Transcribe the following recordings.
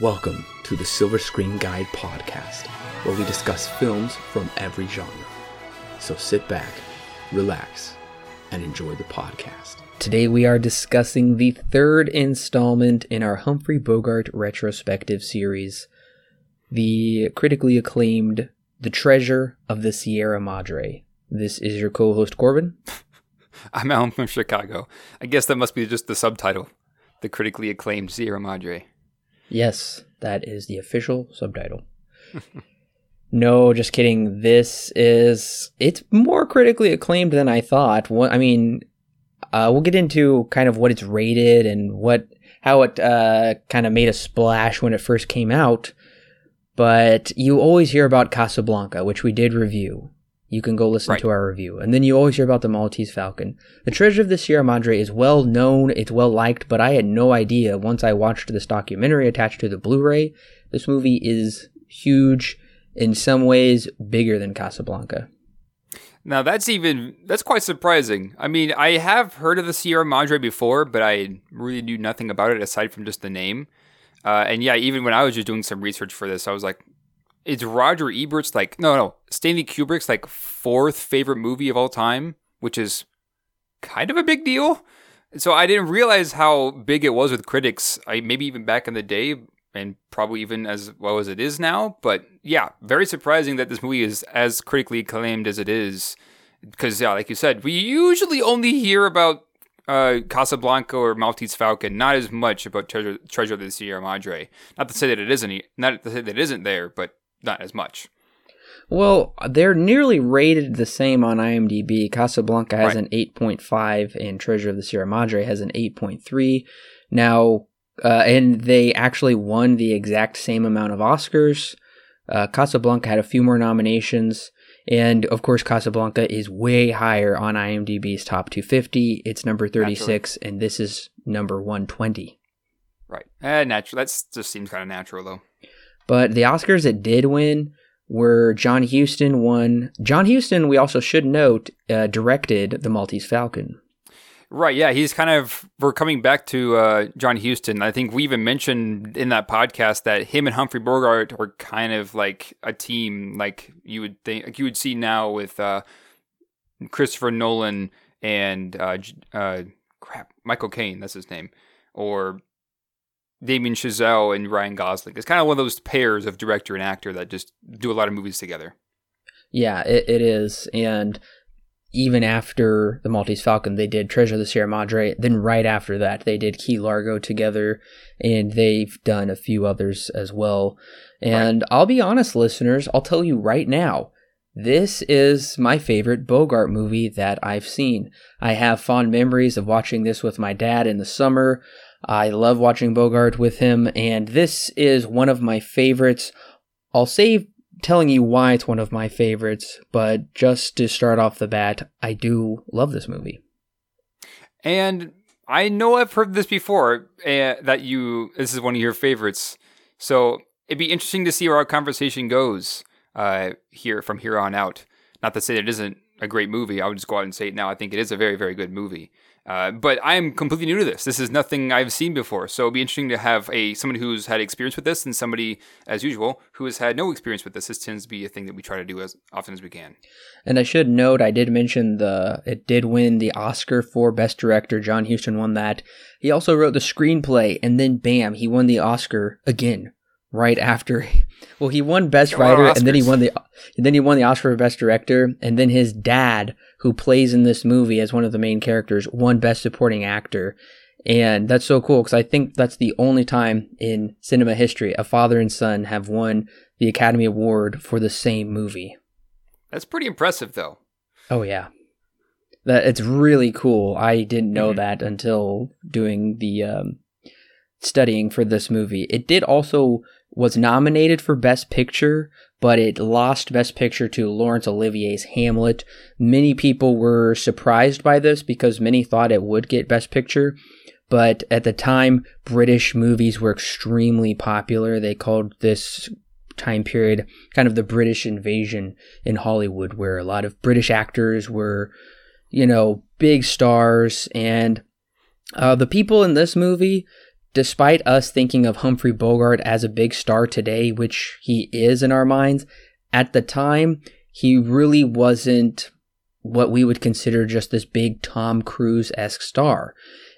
Welcome to the Silver Screen Guide podcast, where we discuss films from every genre. So sit back, relax, and enjoy the podcast. Today we are discussing the third installment in our Humphrey Bogart retrospective series, the critically acclaimed The Treasure of the Sierra Madre. This is your co host, Corbin. I'm Alan from Chicago. I guess that must be just the subtitle. The critically acclaimed Sierra Madre. Yes, that is the official subtitle. no, just kidding. This is it's more critically acclaimed than I thought. What I mean, uh, we'll get into kind of what it's rated and what how it uh, kind of made a splash when it first came out. But you always hear about Casablanca, which we did review. You can go listen Right. to our review. And then you always hear about the Maltese Falcon. The Treasure of the Sierra Madre is well known, it's well liked, but I had no idea once I watched this documentary attached to the Blu ray. This movie is huge, in some ways, bigger than Casablanca. Now that's even that's quite surprising. I mean, I have heard of the Sierra Madre before, but I really knew nothing about it aside from just the name. Uh, and yeah, even when I was just doing some research for this, I was like, "It's Roger Ebert's like no, no, Stanley Kubrick's like fourth favorite movie of all time, which is kind of a big deal." So I didn't realize how big it was with critics. I maybe even back in the day, and probably even as well as it is now. But yeah, very surprising that this movie is as critically acclaimed as it is. Because yeah, like you said, we usually only hear about uh, Casablanca or Maltese Falcon, not as much about Treasure, Treasure of the Sierra Madre. Not to say that it isn't, not to say that it isn't there, but not as much. Well, they're nearly rated the same on IMDb. Casablanca has Right. an 8.5 and Treasure of the Sierra Madre has an 8.3. Now, uh, and they actually won the exact same amount of Oscars. Uh, Casablanca had a few more nominations. And of course, Casablanca is way higher on IMDb's top 250. It's number 36, and this is number 120. Right. Eh, natural. That just seems kind of natural, though. But the Oscars that did win were John Huston won. John Huston, we also should note, uh, directed The Maltese Falcon. Right, yeah, he's kind of we're coming back to uh, John Huston. I think we even mentioned in that podcast that him and Humphrey Bogart were kind of like a team, like you would think, like you would see now with uh, Christopher Nolan and uh, uh, crap, Michael Caine, that's his name, or Damien Chazelle and Ryan Gosling. It's kind of one of those pairs of director and actor that just do a lot of movies together. Yeah, it, it is. And even after The Maltese Falcon, they did Treasure of the Sierra Madre. Then right after that, they did Key Largo together, and they've done a few others as well. And I'll be honest, listeners, I'll tell you right now. This is my favorite Bogart movie that I've seen. I have fond memories of watching this with my dad in the summer. I love watching Bogart with him, and this is one of my favorites. I'll save telling you why it's one of my favorites, but just to start off the bat, I do love this movie. And I know I've heard this before uh, that you this is one of your favorites. So it'd be interesting to see where our conversation goes uh, here from here on out. Not to say that it isn't a great movie. I would just go out and say it now. I think it is a very very good movie. Uh, but I am completely new to this. This is nothing I've seen before. So it'd be interesting to have a someone who's had experience with this and somebody, as usual, who has had no experience with this. This tends to be a thing that we try to do as often as we can. And I should note, I did mention the it did win the Oscar for Best Director. John Huston won that. He also wrote the screenplay, and then bam, he won the Oscar again right after. Well, he won Best Got a lot of Writer, and then he won the and then he won the Oscar for Best Director, and then his dad, who plays in this movie as one of the main characters, won Best Supporting Actor. And that's so cool because I think that's the only time in cinema history a father and son have won the Academy Award for the same movie. That's pretty impressive, though. Oh yeah, that it's really cool. I didn't know Mhm. that until doing the um, studying for this movie. It did also was nominated for Best Picture, but it lost Best Picture to Laurence Olivier's Hamlet. Many people were surprised by this because many thought it would get Best Picture. But at the time, British movies were extremely popular. They called this time period kind of the British invasion in Hollywood, where a lot of British actors were, you know, big stars. And uh, the people in this movie despite us thinking of Humphrey Bogart as a big star today, which he is in our minds, at the time, he really wasn't what we would consider just this big Tom Cruise esque star.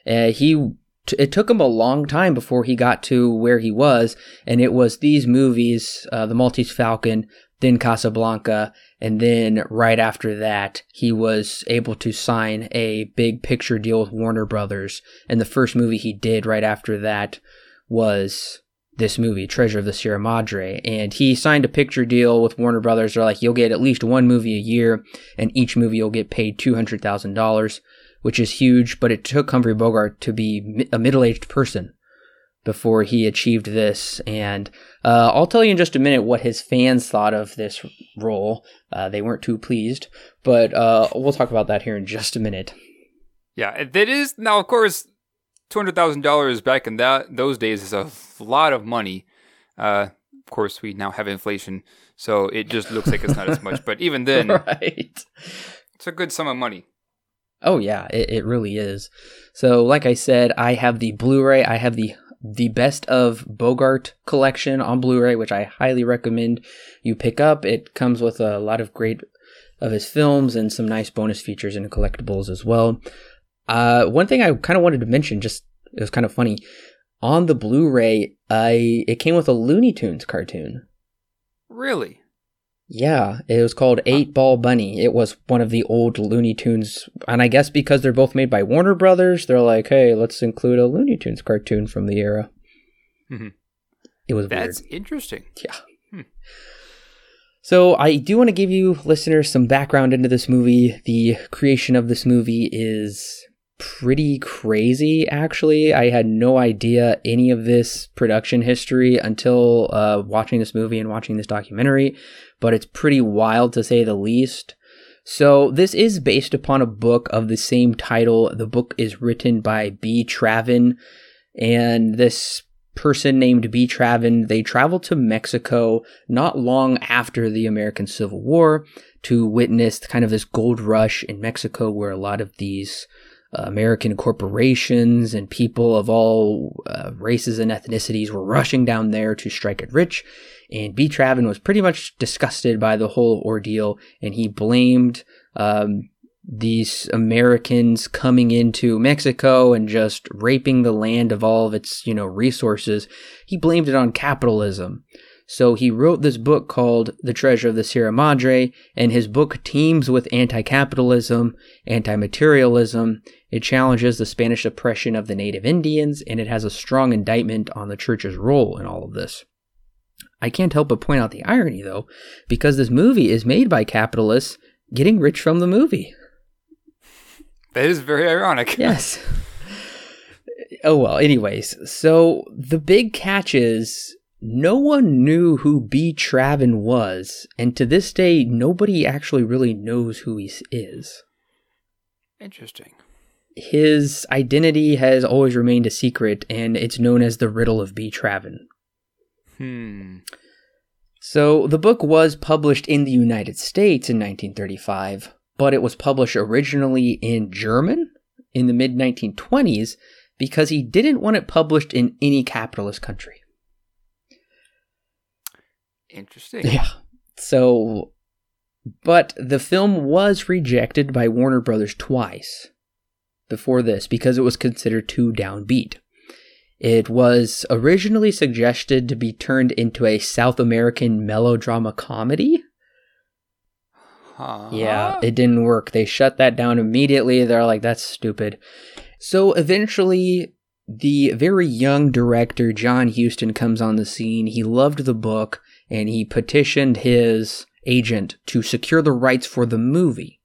Uh, he it took him a long time before he got to where he was, and it was these movies, uh, The Maltese Falcon, then Casablanca, and then right after that, he was able to sign a big picture deal with Warner Brothers. And the first movie he did right after that was this movie, Treasure of the Sierra Madre. And he signed a picture deal with Warner Brothers. They're like, you'll get at least one movie a year, and each movie you'll get paid $200,000 which is huge, but it took Humphrey Bogart to be a middle aged person before he achieved this. And uh, I'll tell you in just a minute what his fans thought of this role. Uh, they weren't too pleased, but uh, we'll talk about that here in just a minute. Yeah, it is now. Of course, two hundred thousand dollars back in that those days is a lot of money. Uh, of course, we now have inflation, so it just looks like it's not as much. But even then, right. it's a good sum of money. Oh yeah, it, it really is. So like I said, I have the Blu-ray. I have the the best of Bogart collection on Blu-ray, which I highly recommend you pick up. It comes with a lot of great of his films and some nice bonus features and collectibles as well. Uh, one thing I kind of wanted to mention, just it was kind of funny, on the Blu-ray, I it came with a Looney Tunes cartoon. Really? Yeah, it was called Eight Ball Bunny. It was one of the old Looney Tunes, and I guess because they're both made by Warner Brothers, they're like, "Hey, let's include a Looney Tunes cartoon from the era." Mm-hmm. It was that's weird. interesting. Yeah. Hmm. So I do want to give you listeners some background into this movie. The creation of this movie is pretty crazy, actually. I had no idea any of this production history until uh, watching this movie and watching this documentary, but it's pretty wild to say the least. So, this is based upon a book of the same title. The book is written by B. Traven, and this person named B. Traven, they traveled to Mexico not long after the American Civil War to witness kind of this gold rush in Mexico where a lot of these American corporations and people of all uh, races and ethnicities were rushing down there to strike it rich. And B. Traven was pretty much disgusted by the whole ordeal, and he blamed um, these Americans coming into Mexico and just raping the land of all of its, you know, resources. He blamed it on capitalism. So he wrote this book called The Treasure of the Sierra Madre, and his book teams with anti capitalism, anti materialism. It challenges the Spanish oppression of the native Indians, and it has a strong indictment on the church's role in all of this. I can't help but point out the irony, though, because this movie is made by capitalists getting rich from the movie. That is very ironic. yes. Oh well, anyways, so the big catch is no one knew who B. Traven was, and to this day, nobody actually really knows who he is. Interesting. His identity has always remained a secret, and it's known as the Riddle of B. Traven. Hmm. So, the book was published in the United States in 1935, but it was published originally in German in the mid 1920s because he didn't want it published in any capitalist country. Interesting. Yeah. So, but the film was rejected by Warner Brothers twice before this because it was considered too downbeat. It was originally suggested to be turned into a South American melodrama comedy. Huh? Yeah, it didn't work. They shut that down immediately. They're like, that's stupid. So eventually, the very young director, John Huston, comes on the scene. He loved the book and he petitioned his agent to secure the rights for the movie.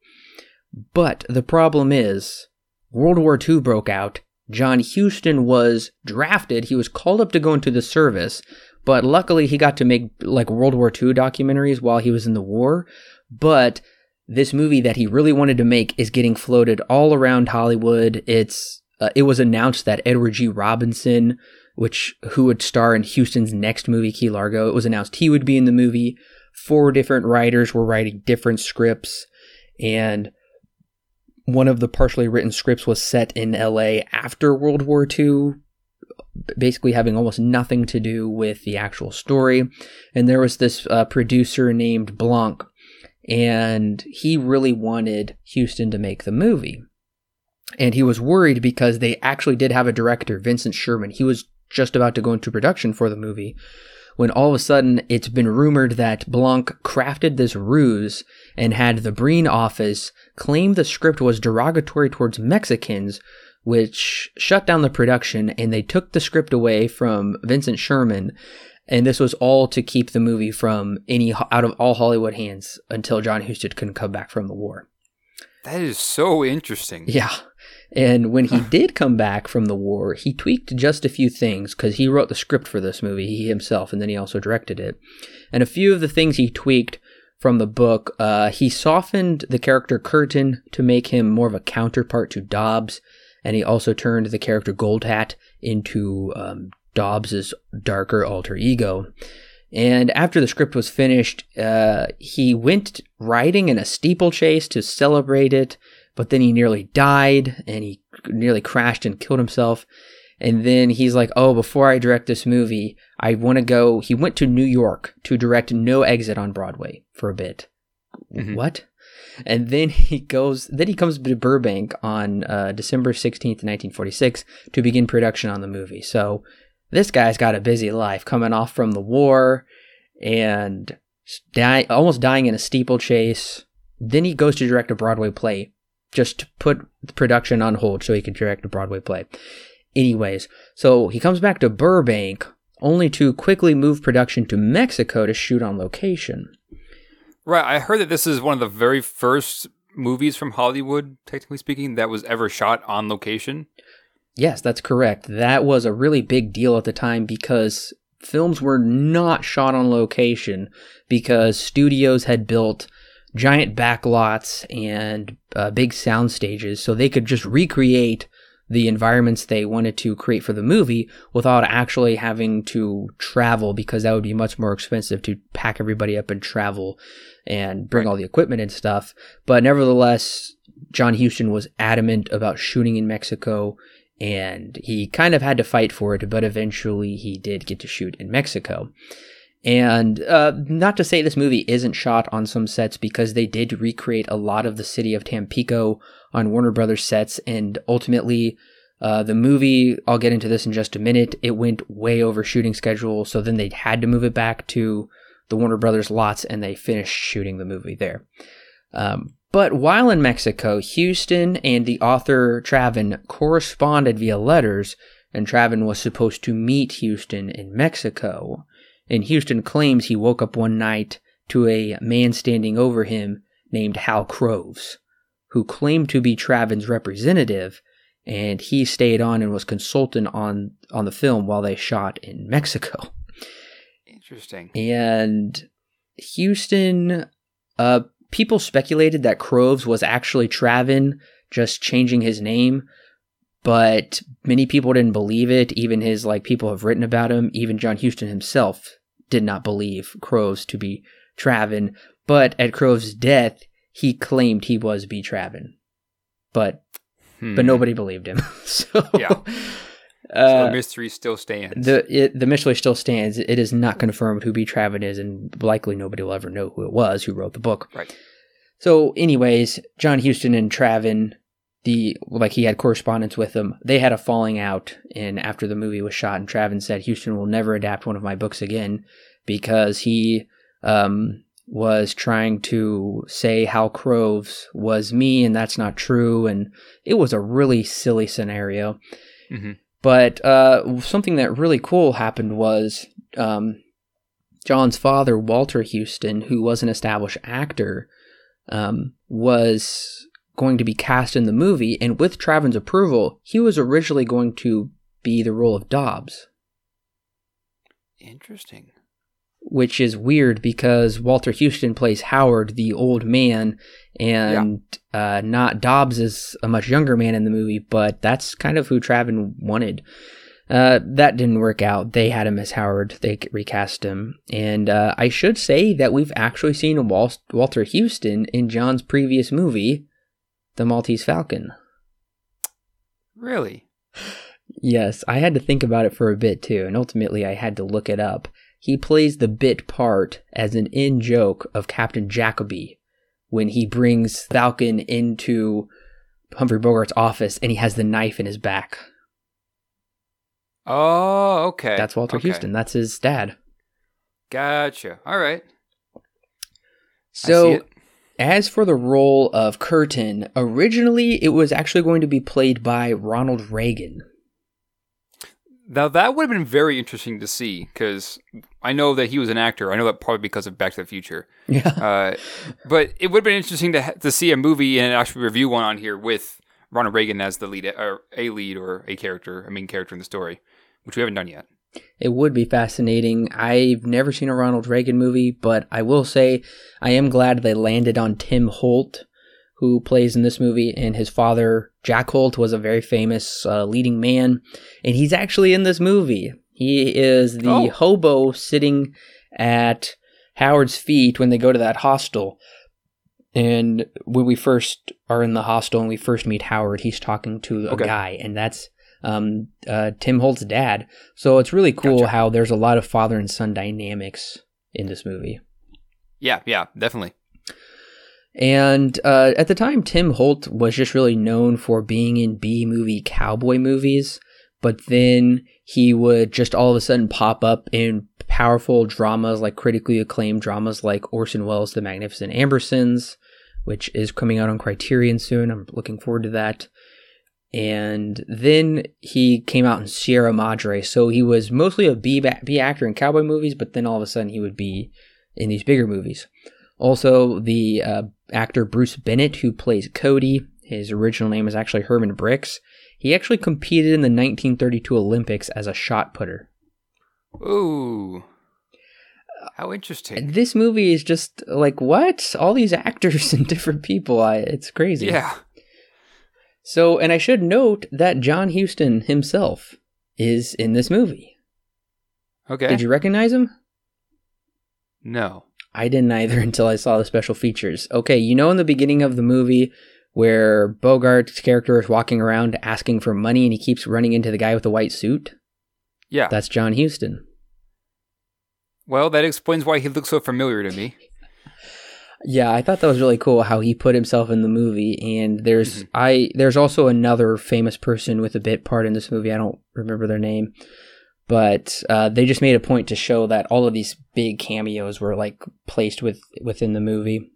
But the problem is, World War II broke out. John Huston was drafted. He was called up to go into the service, but luckily he got to make like World War II documentaries while he was in the war. But this movie that he really wanted to make is getting floated all around Hollywood. It's uh, it was announced that Edward G. Robinson which who would star in Huston's next movie, Key Largo. It was announced he would be in the movie. Four different writers were writing different scripts, and one of the partially written scripts was set in LA after World War II basically having almost nothing to do with the actual story. And there was this uh, producer named Blanc, and he really wanted Huston to make the movie. And he was worried because they actually did have a director, Vincent Sherman. He was just about to go into production for the movie when all of a sudden it's been rumored that Blanc crafted this ruse and had the Breen office claim the script was derogatory towards Mexicans, which shut down the production and they took the script away from Vincent Sherman. And this was all to keep the movie from any out of all Hollywood hands until John Huston couldn't come back from the war. That is so interesting. Yeah. And when he did come back from the war, he tweaked just a few things because he wrote the script for this movie, he himself, and then he also directed it. And a few of the things he tweaked from the book, uh, he softened the character Curtin to make him more of a counterpart to Dobbs, and he also turned the character Gold Hat into um, Dobbs's darker alter ego. And after the script was finished, uh, he went riding in a steeplechase to celebrate it but then he nearly died and he nearly crashed and killed himself. And then he's like, oh, before I direct this movie, I want to go. He went to New York to direct No Exit on Broadway for a bit. Mm-hmm. What? And then he goes, then he comes to Burbank on uh, December 16th, 1946 to begin production on the movie. So this guy's got a busy life coming off from the war and die, almost dying in a steeplechase. Then he goes to direct a Broadway play just to put the production on hold so he could direct a Broadway play. Anyways, so he comes back to Burbank only to quickly move production to Mexico to shoot on location. Right. I heard that this is one of the very first movies from Hollywood, technically speaking, that was ever shot on location. Yes, that's correct. That was a really big deal at the time because films were not shot on location because studios had built giant backlots and uh, big sound stages so they could just recreate the environments they wanted to create for the movie without actually having to travel because that would be much more expensive to pack everybody up and travel and bring all the equipment and stuff. But nevertheless, John Huston was adamant about shooting in Mexico and he kind of had to fight for it, but eventually he did get to shoot in Mexico. And uh, not to say this movie isn't shot on some sets because they did recreate a lot of the city of Tampico on Warner Brothers sets, and ultimately, uh, the movie, I'll get into this in just a minute, it went way over shooting schedule, so then they had to move it back to the Warner Brothers lots and they finished shooting the movie there. Um, but while in Mexico, Huston and the author Traven corresponded via letters, and Traven was supposed to meet Huston in Mexico and Huston claims he woke up one night to a man standing over him named Hal Croves, who claimed to be Traven's representative, and he stayed on and was consultant on on the film while they shot in Mexico. Interesting. And Huston, uh, people speculated that Croves was actually Traven, just changing his name, but many people didn't believe it. Even his like people have written about him. Even John Huston himself did not believe Croves to be Traven, but at Croves' death, he claimed he was B. Traven, but hmm. but nobody believed him. so yeah. Uh, so the mystery still stands. The it, the mystery still stands. It is not confirmed who B. Traven is, and likely nobody will ever know who it was who wrote the book. Right. So, anyways, John Huston and Traven, the like he had correspondence with them. They had a falling out, and after the movie was shot, and Traven said Huston will never adapt one of my books again because he um, was trying to say Hal Croves was me, and that's not true. And it was a really silly scenario. Mm-hmm. But uh, something that really cool happened was um, John's father, Walter Huston, who was an established actor, um, was going to be cast in the movie. And with Traven's approval, he was originally going to be the role of Dobbs. Interesting which is weird because Walter Huston plays Howard, the old man, and yeah. uh, not Dobbs is a much younger man in the movie, but that's kind of who Traven wanted. Uh, that didn't work out. They had him as Howard. They recast him. And uh, I should say that we've actually seen Wal- Walter Huston in John's previous movie, The Maltese Falcon. Really? Yes, I had to think about it for a bit too, and ultimately I had to look it up. He plays the bit part as an in joke of Captain Jacoby when he brings Falcon into Humphrey Bogart's office and he has the knife in his back. Oh, okay. That's Walter okay. Huston. That's his dad. Gotcha. All right. So, as for the role of Curtin, originally it was actually going to be played by Ronald Reagan. Now that would have been very interesting to see because I know that he was an actor. I know that probably because of Back to the Future. Yeah. Uh, but it would have been interesting to ha- to see a movie and actually review one on here with Ronald Reagan as the lead, or a lead, or a character, a main character in the story, which we haven't done yet. It would be fascinating. I've never seen a Ronald Reagan movie, but I will say I am glad they landed on Tim Holt, who plays in this movie, and his father, Jack Holt, was a very famous uh, leading man, and he's actually in this movie. He is the Oh. hobo sitting at Howard's feet when they go to that hostel. And when we first are in the hostel and we first meet Howard, he's talking to a Okay. guy, and that's um, uh, Tim Holt's dad. So it's really cool Gotcha. how there's a lot of father and son dynamics in this movie. Yeah, yeah, definitely. And uh, at the time, Tim Holt was just really known for being in B movie cowboy movies, but then he would just all of a sudden pop up in powerful dramas, like critically acclaimed dramas like Orson Welles' The Magnificent Ambersons, which is coming out on Criterion soon. I'm looking forward to that. And then he came out in Sierra Madre, so he was mostly a B, B actor in cowboy movies, but then all of a sudden he would be in these bigger movies. Also, the uh, actor Bruce Bennett, who plays Cody, his original name is actually Herman Brix. He actually competed in the 1932 Olympics as a shot putter. Ooh, how interesting. This movie is just like what? All these actors and different people. I, it's crazy. Yeah. So, and I should note that John Huston himself is in this movie. Okay. Did you recognize him? No. I didn't either until I saw the special features. Okay, you know in the beginning of the movie where Bogart's character is walking around asking for money and he keeps running into the guy with the white suit? Yeah. That's John Huston. well, that explains why he looks so familiar to me. Yeah, I thought that was really cool how he put himself in the movie and there's I there's also another famous person with a bit part in this movie. I don't remember their name. But uh, they just made a point to show that all of these big cameos were like placed with within the movie.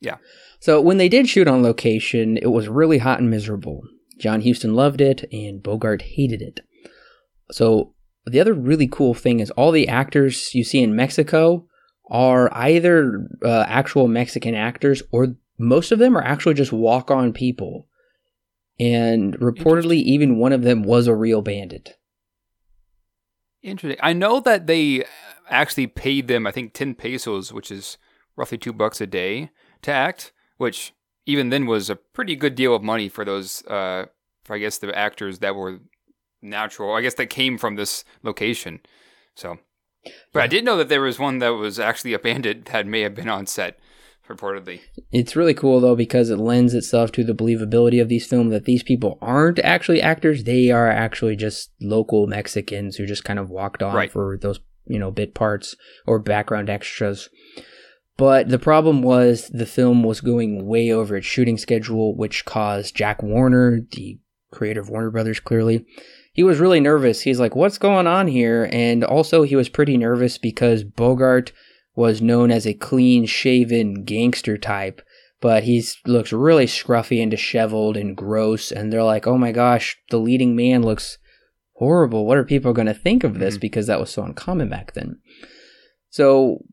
Yeah. So when they did shoot on location, it was really hot and miserable. John Huston loved it, and Bogart hated it. So the other really cool thing is all the actors you see in Mexico are either uh, actual Mexican actors, or most of them are actually just walk-on people. And reportedly, even one of them was a real bandit. Interesting. I know that they actually paid them, I think, 10 pesos, which is roughly two bucks a day, to act, which even then was a pretty good deal of money for those, uh, for I guess the actors that were natural, I guess that came from this location. So, but I did know that there was one that was actually a bandit that may have been on set, reportedly. It's really cool though because it lends itself to the believability of these films that these people aren't actually actors; they are actually just local Mexicans who just kind of walked on Right. for those you know bit parts or background extras. But the problem was the film was going way over its shooting schedule, which caused Jack Warner, the creator of Warner Brothers, clearly. He was really nervous. He's like, What's going on here? And also, he was pretty nervous because Bogart was known as a clean shaven gangster type, but he looks really scruffy and disheveled and gross. And they're like, Oh my gosh, the leading man looks horrible. What are people going to think of this? Mhm. Because that was so uncommon back then. So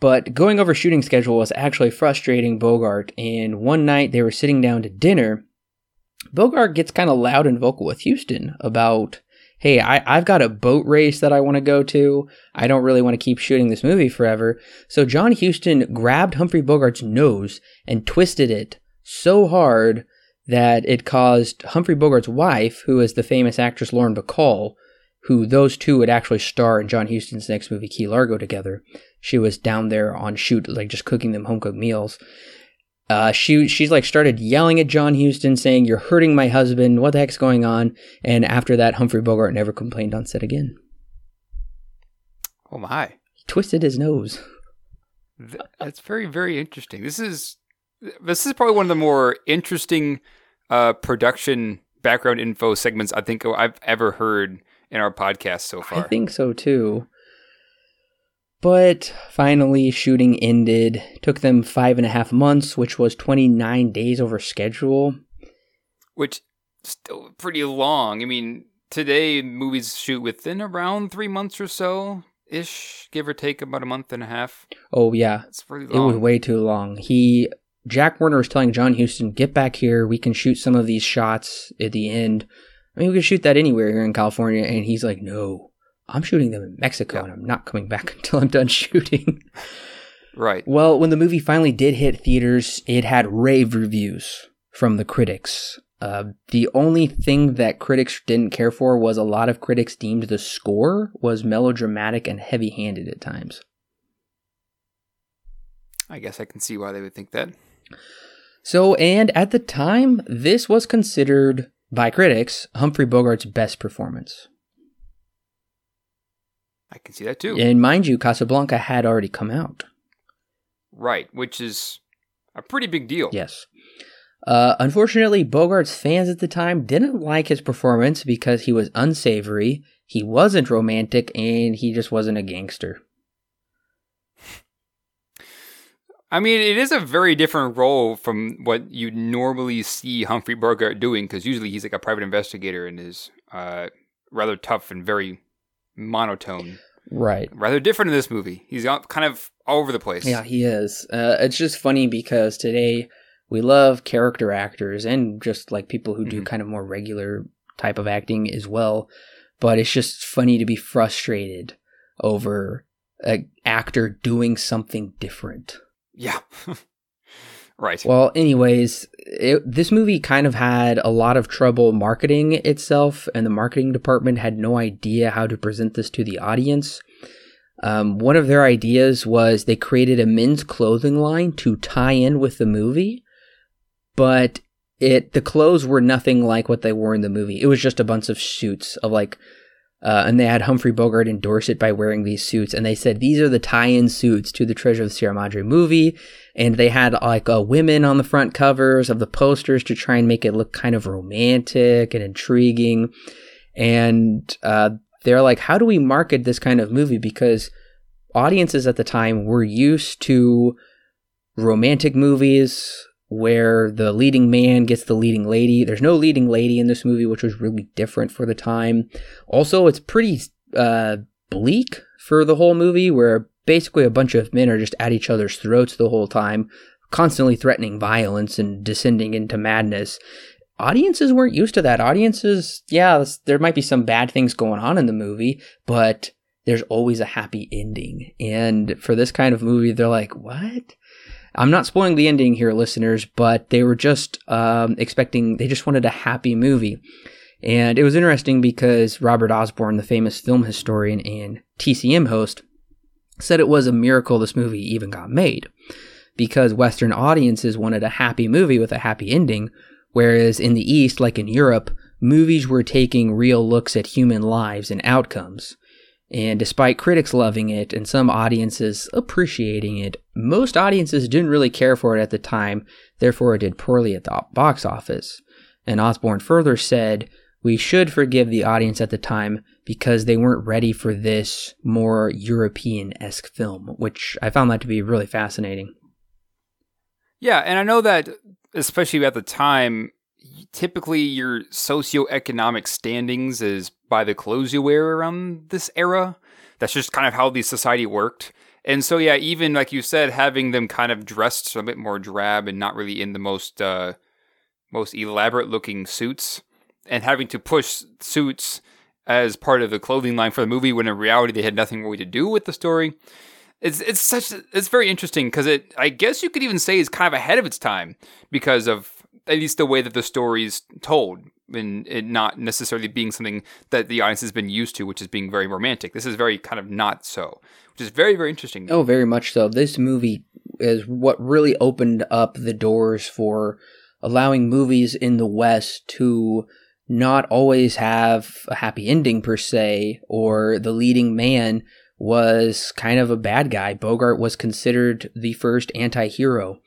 but going over shooting schedule was actually frustrating Bogart, and one night they were sitting down to dinner. Bogart gets kind of loud and vocal with Huston about, hey, I, I've got a boat race that I want to go to. I don't really want to keep shooting this movie forever. So John Huston grabbed Humphrey Bogart's nose and twisted it so hard that it caused Humphrey Bogart's wife, who is the famous actress Lauren Bacall, who those two would actually star in John Huston's next movie, Key Largo, together. She was down there on shoot, like just cooking them home cooked meals. Uh, she she's like started yelling at John Huston, saying, "You're hurting my husband. What the heck's going on?" And after that, Humphrey Bogart never complained on set again. Oh my! He twisted his nose. That's very very interesting. This is this is probably one of the more interesting uh, production background info segments I think I've ever heard in our podcast so far. I think so too. But finally, shooting ended. Took them five and a half months, which was 29 days over schedule. Which still pretty long. I mean, today movies shoot within around three months or so ish, give or take about a month and a half. Oh yeah, it's pretty long. It was way too long. He Jack Warner was telling John Huston, "Get back here. We can shoot some of these shots at the end. I mean, we could shoot that anywhere here in California." And he's like, "No, I'm shooting them in Mexico and I'm not coming back until I'm done shooting. right. Well, when the movie finally did hit theaters, it had rave reviews from the critics. Uh, the only thing that critics didn't care for was a lot of critics deemed the score was melodramatic and heavy handed at times. I guess I can see why they would think that. So, and at the time, this was considered by critics Humphrey Bogart's best performance. I can see that too. And mind you, Casablanca had already come out. Right, which is a pretty big deal. Yes. Uh, unfortunately, Bogart's fans at the time didn't like his performance because he was unsavory, he wasn't romantic, and he just wasn't a gangster. I mean, it is a very different role from what you normally see Humphrey Bogart doing, because usually he's like a private investigator and is uh, rather tough and very monotone. Right. Rather different in this movie. He's kind of all over the place. Yeah, he is. Uh, it's just funny because today we love character actors and just like people who mm-hmm. do kind of more regular type of acting as well. But it's just funny to be frustrated over an actor doing something different. Yeah. Right. Well, anyways, it, this movie kind of had a lot of trouble marketing itself, and the marketing department had no idea how to present this to the audience. Um, one of their ideas was they created a men's clothing line to tie in with the movie, but it the clothes were nothing like what they wore in the movie. It was just a bunch of suits of like uh, and they had Humphrey Bogart endorse it by wearing these suits. And they said these are the tie-in suits to the Treasure of the Sierra Madre movie. And they had like uh, women on the front covers of the posters to try and make it look kind of romantic and intriguing. And uh, they're like, how do we market this kind of movie? Because audiences at the time were used to romantic movies where the leading man gets the leading lady. There's no leading lady in this movie, which was really different for the time. Also, it's pretty uh, bleak for the whole movie, where basically a bunch of men are just at each other's throats the whole time, constantly threatening violence and descending into madness. Audiences weren't used to that. Audiences, yeah, there might be some bad things going on in the movie, but there's always a happy ending. And for this kind of movie, they're like, what? I'm not spoiling the ending here, listeners, but they were just um, expecting, they just wanted a happy movie. And it was interesting because Robert Osborne, the famous film historian and TCM host, said it was a miracle this movie even got made because Western audiences wanted a happy movie with a happy ending, whereas in the East, like in Europe, movies were taking real looks at human lives and outcomes. And despite critics loving it and some audiences appreciating it, most audiences didn't really care for it at the time, therefore, it did poorly at the box office. And Osborne further said, We should forgive the audience at the time because they weren't ready for this more European esque film, which I found that to be really fascinating. Yeah, and I know that, especially at the time, typically your socioeconomic standings is by the clothes you wear around this era. That's just kind of how the society worked. And so, yeah, even like you said, having them kind of dressed a bit more drab and not really in the most uh, most elaborate looking suits, and having to push suits as part of the clothing line for the movie when in reality they had nothing really to do with the story. It's it's such it's very interesting because it I guess you could even say is kind of ahead of its time because of at least the way that the story is told and it not necessarily being something that the audience has been used to, which is being very romantic. This is very kind of not so, which is very, very interesting. Oh, very much so. This movie, is what really opened up the doors for allowing movies in the West to not always have a happy ending per se, or the leading man was kind of a bad guy. Bogart was considered the first anti hero.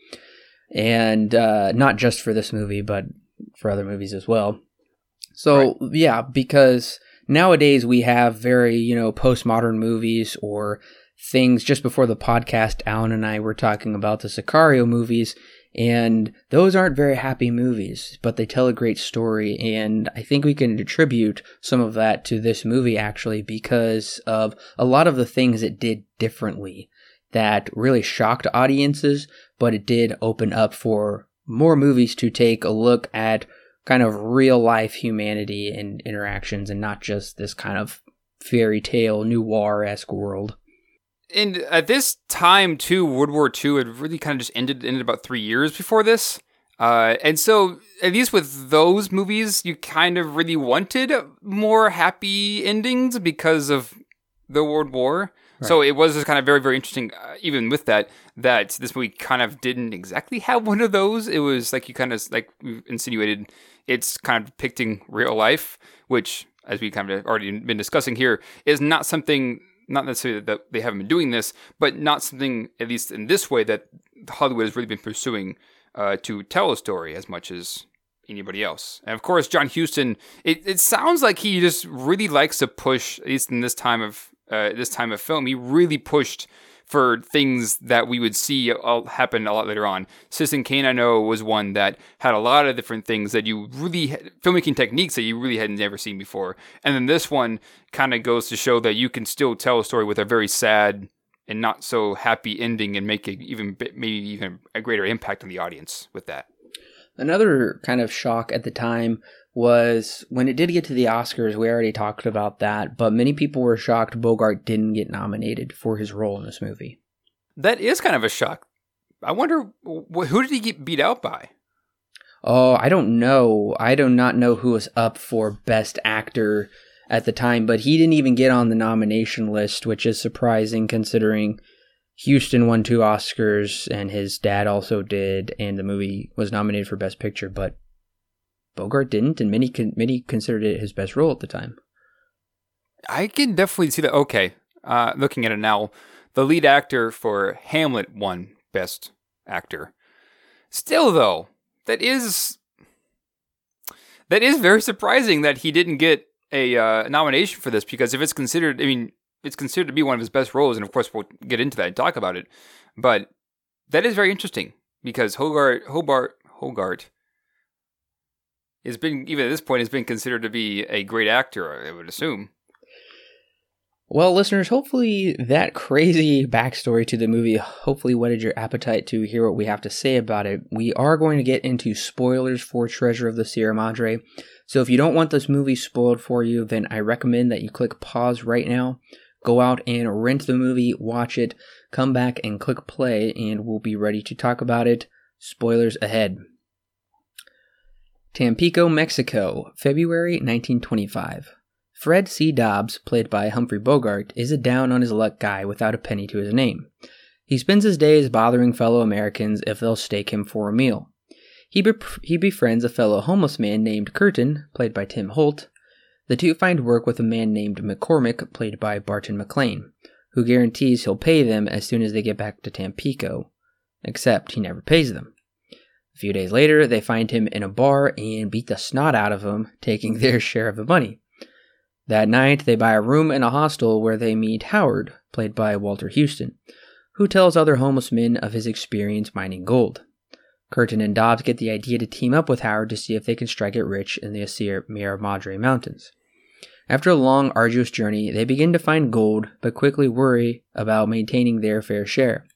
And uh, not just for this movie, but for other movies as well. So, right. yeah, because nowadays we have very, you know, postmodern movies or things just before the podcast, Alan and I were talking about the Sicario movies, and those aren't very happy movies, but they tell a great story. And I think we can attribute some of that to this movie actually because of a lot of the things it did differently that really shocked audiences, but it did open up for more movies to take a look at kind of real life humanity and interactions and not just this kind of fairy tale noir esque world and at this time too, World War II had really kind of just ended ended about three years before this. Uh, and so, at least with those movies, you kind of really wanted more happy endings because of the World War. Right. So it was just kind of very, very interesting, uh, even with that, that this movie kind of didn't exactly have one of those. It was like you kind of like insinuated, it's kind of depicting real life, which, as we kind of already been discussing here, is not something not necessarily that they haven't been doing this, but not something, at least in this way, that Hollywood has really been pursuing uh, to tell a story as much as anybody else. And of course, John Huston, it, it sounds like he just really likes to push, at least in this time of uh, this time of film, he really pushed for things that we would see uh, happen a lot later on. Citizen Kane, I know, was one that had a lot of different things that you really filmmaking techniques that you really had never seen before. And then this one kind of goes to show that you can still tell a story with a very sad and not so happy ending and make even maybe even a greater impact on the audience with that. Another kind of shock at the time was when it did get to the Oscars, we already talked about that, but many people were shocked Bogart didn't get nominated for his role in this movie. That is kind of a shock. I wonder who did he get beat out by? Oh, I don't know. I do not know who was up for Best Actor at the time, but he didn't even get on the nomination list, which is surprising considering Huston won two Oscars and his dad also did, and the movie was nominated for Best Picture, but Bogart didn't, and many many considered it his best role at the time. I can definitely see that. Okay, uh, looking at it now, the lead actor for Hamlet won Best Actor. Still, though, that is that is very surprising that he didn't get a uh, nomination for this because if it's considered, I mean, it's considered to be one of his best roles, and of course we'll get into that and talk about it. But that is very interesting because Hogarth, Hobart, Hogarth has been even at this point has been considered to be a great actor. I would assume. Well, listeners, hopefully that crazy backstory to the movie hopefully whetted your appetite to hear what we have to say about it. We are going to get into spoilers for Treasure of the Sierra Madre. So if you don't want this movie spoiled for you, then I recommend that you click pause right now, go out and rent the movie, watch it, come back and click play, and we'll be ready to talk about it. Spoilers ahead. Tampico, Mexico, February 1925. Fred C. Dobbs, played by Humphrey Bogart, is a down on his luck guy without a penny to his name. He spends his days bothering fellow Americans if they'll stake him for a meal. He, he befriends a fellow homeless man named Curtin, played by Tim Holt. The two find work with a man named McCormick, played by Barton MacLane, who guarantees he'll pay them as soon as they get back to Tampico, except he never pays them. A few days later, they find him in a bar and beat the snot out of him, taking their share of the money. That night, they buy a room in a hostel where they meet Howard, played by Walter Huston, who tells other homeless men of his experience mining gold. Curtin and Dobbs get the idea to team up with Howard to see if they can strike it rich in the Sierra Madre Mountains. After a long, arduous journey, they begin to find gold, but quickly worry about maintaining their fair share.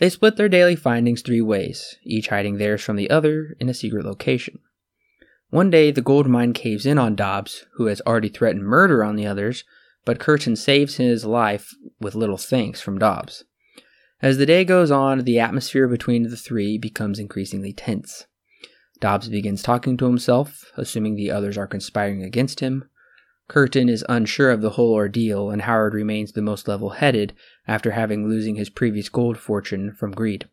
They split their daily findings three ways, each hiding theirs from the other in a secret location. One day, the gold mine caves in on Dobbs, who has already threatened murder on the others, but Curtin saves his life with little thanks from Dobbs. As the day goes on, the atmosphere between the three becomes increasingly tense. Dobbs begins talking to himself, assuming the others are conspiring against him. Curtin is unsure of the whole ordeal, and Howard remains the most level headed after having losing his previous gold fortune from greed.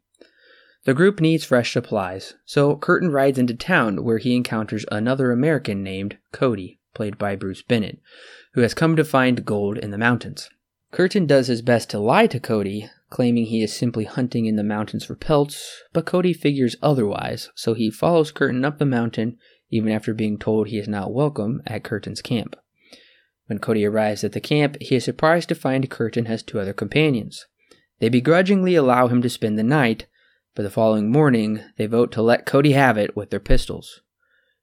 The group needs fresh supplies, so Curtin rides into town where he encounters another American named Cody, played by Bruce Bennett, who has come to find gold in the mountains. Curtin does his best to lie to Cody, claiming he is simply hunting in the mountains for pelts, but Cody figures otherwise, so he follows Curtin up the mountain even after being told he is not welcome at Curtin's camp. When Cody arrives at the camp, he is surprised to find Curtin has two other companions. They begrudgingly allow him to spend the night, but the following morning, they vote to let Cody have it with their pistols.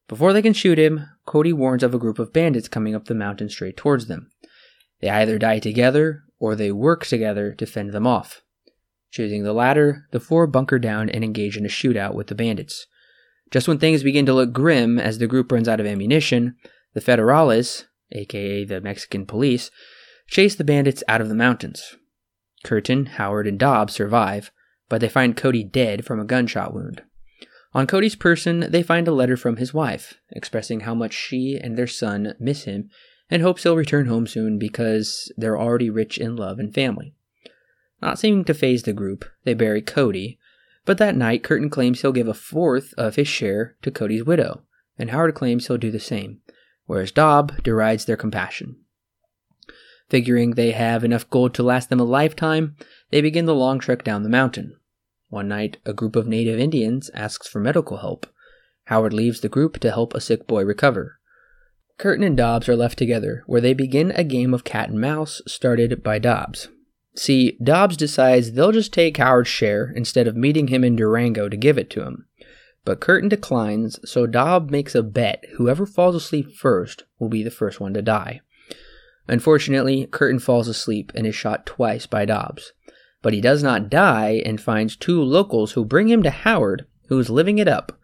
Before they can shoot him, Cody warns of a group of bandits coming up the mountain straight towards them. They either die together or they work together to fend them off. Choosing the latter, the four bunker down and engage in a shootout with the bandits. Just when things begin to look grim as the group runs out of ammunition, the Federales, aka the Mexican police, chase the bandits out of the mountains. Curtin, Howard, and Dobbs survive, but they find Cody dead from a gunshot wound. On Cody's person, they find a letter from his wife, expressing how much she and their son miss him and hopes he'll return home soon because they're already rich in love and family. Not seeming to phase the group, they bury Cody, but that night Curtin claims he'll give a fourth of his share to Cody's widow, and Howard claims he'll do the same whereas Dobb derides their compassion. Figuring they have enough gold to last them a lifetime, they begin the long trek down the mountain. One night, a group of native Indians asks for medical help. Howard leaves the group to help a sick boy recover. Curtin and Dobbs are left together, where they begin a game of cat and mouse started by Dobbs. See, Dobbs decides they'll just take Howard's share instead of meeting him in Durango to give it to him. But Curtin declines, so Dobb makes a bet whoever falls asleep first will be the first one to die. Unfortunately, Curtin falls asleep and is shot twice by Dobbs. But he does not die and finds two locals who bring him to Howard, who is living it up.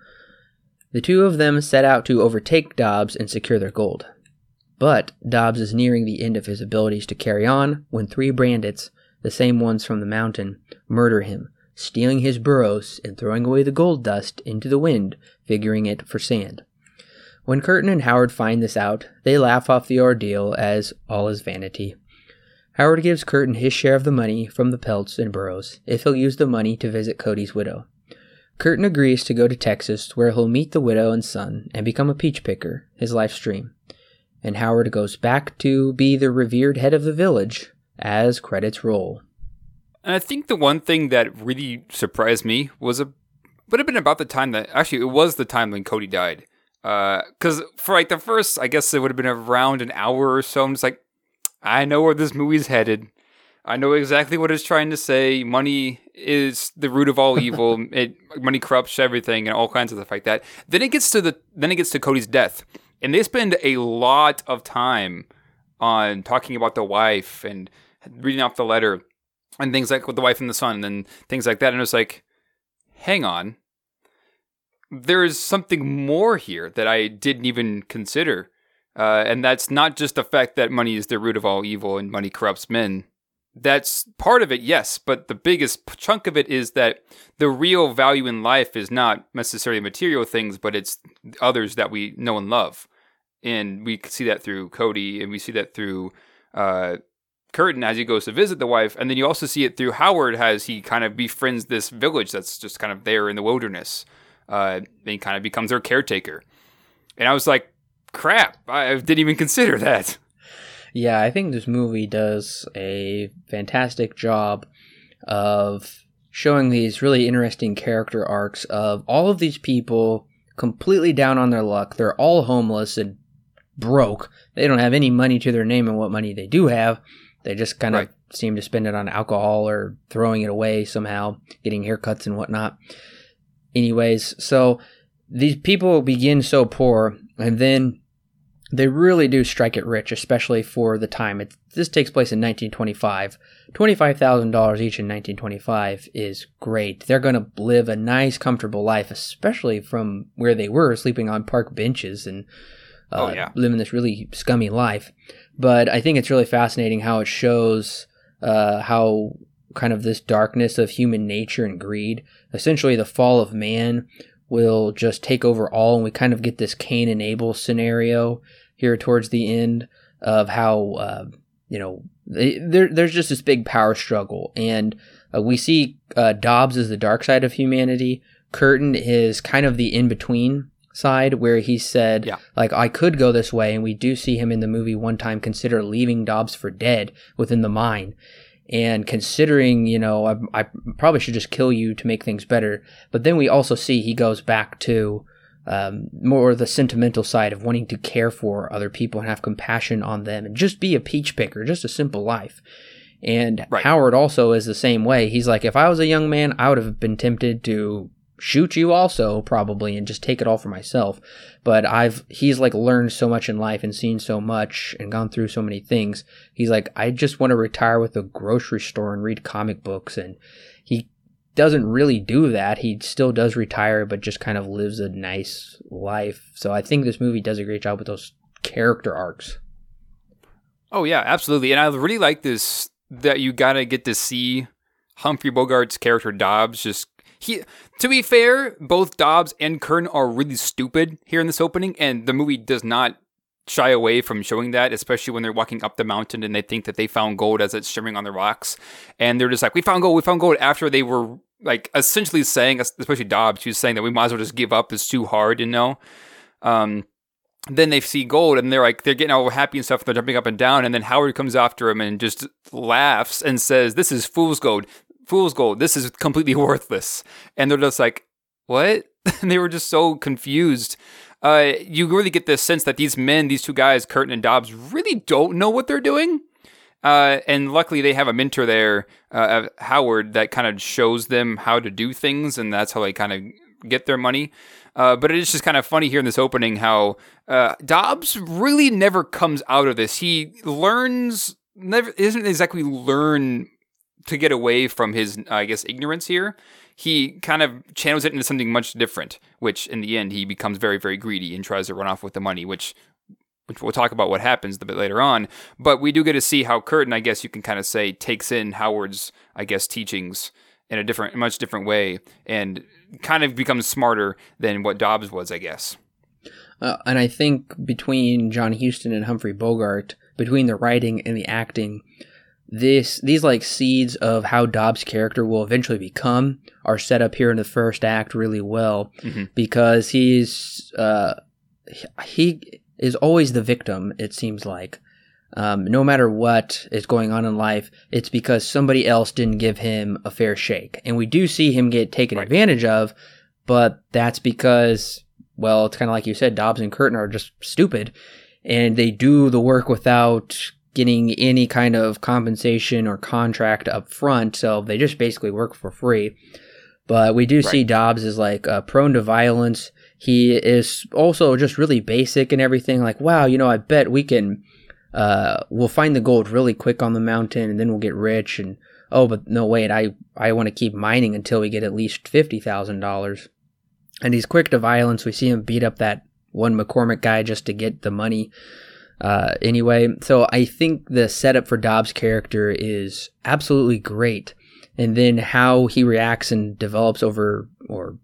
The two of them set out to overtake Dobbs and secure their gold. But Dobbs is nearing the end of his abilities to carry on when three bandits, the same ones from the mountain, murder him, stealing his burros and throwing away the gold dust into the wind, figuring it for sand. When Curtin and Howard find this out, they laugh off the ordeal as all is vanity. Howard gives Curtin his share of the money from the pelts and burros if he'll use the money to visit Cody's widow. Curtin agrees to go to Texas where he'll meet the widow and son and become a peach picker, his life's dream. And Howard goes back to be the revered head of the village as credits roll. And I think the one thing that really surprised me was a would have been about the time that actually it was the time when Cody died. Because uh, for like the first, I guess it would have been around an hour or so. I'm just like, I know where this movie's headed. I know exactly what it's trying to say. Money is the root of all evil. it money corrupts everything and all kinds of stuff like that. Then it gets to the then it gets to Cody's death, and they spend a lot of time on talking about the wife and reading off the letter and things like with the wife and the son and things like that. And it's like, hang on, there's something more here that I didn't even consider. Uh, and that's not just the fact that money is the root of all evil and money corrupts men. That's part of it, yes, but the biggest chunk of it is that the real value in life is not necessarily material things, but it's others that we know and love. And we see that through Cody, and we see that through uh, Curtin as he goes to visit the wife, and then you also see it through Howard as he kind of befriends this village that's just kind of there in the wilderness. Uh, and he kind of becomes their caretaker. And I was like, crap, I didn't even consider that. Yeah, I think this movie does a fantastic job of showing these really interesting character arcs of all of these people completely down on their luck. They're all homeless and broke. They don't have any money to their name, and what money they do have, they just kind of right. seem to spend it on alcohol or throwing it away somehow, getting haircuts and whatnot. Anyways, so these people begin so poor, and then they really do strike it rich, especially for the time. It, this takes place in 1925. $25,000 each in 1925 is great. They're going to live a nice, comfortable life, especially from where they were, sleeping on park benches and uh, oh, yeah. living this really scummy life. But I think it's really fascinating how it shows uh, how kind of this darkness of human nature and greed, essentially the fall of man, will just take over all, and we kind of get this Cain and Abel scenario here towards the end of how uh, you know there, there's just this big power struggle, and uh, we see uh, Dobbs as the dark side of humanity. Curtin is kind of the in between side where he said Yeah. like I could go this way and we do see him in the movie one time consider leaving Dobbs for dead within the mine and considering you know I, I probably should just kill you to make things better but then we also see he goes back to um, more the sentimental side of wanting to care for other people and have compassion on them and just be a peach picker just a simple life and Right. Howard also is the same way. He's like, if I was a young man, I would have been tempted to shoot you also probably and just take it all for myself. But I've he's like learned so much in life and seen so much and gone through so many things. He's like, I just want to retire with a grocery store and read comic books and he doesn't really do that. He still does retire but just kind of lives a nice life. So I think this movie does a great job with those character arcs. Oh yeah, absolutely. And I really like this that you gotta get to see Humphrey Bogart's character Dobbs just he to be fair, both Dobbs and Kern are really stupid here in this opening, and the movie does not shy away from showing that, especially when they're walking up the mountain and they think that they found gold as it's shimmering on the rocks. And they're just like, We found gold, we found gold after they were like essentially saying, especially Dobbs, was saying that we might as well just give up, it's too hard, you know? Um then they see gold and they're like they're getting all happy and stuff they're jumping up and down and then howard comes after him and just laughs and says this is fool's gold fool's gold. This is completely worthless. And they're just like what? They were just so confused. Uh, you really get the sense that these men these two guys curtin and dobbs really don't know what they're doing. Uh, and luckily they have a mentor there uh, howard that kind of shows them how to do things and that's how they kind of get their money. Uh, but it is just kind of funny here in this opening how uh, Dobbs really never comes out of this. He learns, never isn't exactly learn to get away from his, I guess, ignorance here. He kind of channels it into something much different, which in the end he becomes very, very greedy and tries to run off with the money, which which we'll talk about what happens a bit later on. But we do get to see how Curtin, I guess you can kind of say, takes in Howard's, I guess, teachings in a different, much different way, and kind of becomes smarter than what Dobbs was, I guess. Uh, and I think between John Huston and Humphrey Bogart, between the writing and the acting, this these like seeds of how Dobbs' character will eventually become are set up here in the first act really well Mhm. because he's uh, he is always the victim. It seems like. Um, no matter what is going on in life, it's because somebody else didn't give him a fair shake. And we do see him get taken Right. advantage of, but that's because, well, it's kind of like you said, Dobbs and Curtin are just stupid and they do the work without getting any kind of compensation or contract up front. So they just basically work for free. But we do see Dobbs is like uh, prone to violence. He is also just really basic and everything. Like, wow, you know, I bet we can, uh, we'll find the gold really quick on the mountain and then we'll get rich. And oh, but no, wait, I, I want to keep mining until we get at least $50,000. And he's quick to violence. We see him beat up that one McCormick guy just to get the money. Uh, anyway, so I think the setup for Dobbs' character is absolutely great. And then how he reacts and develops over, or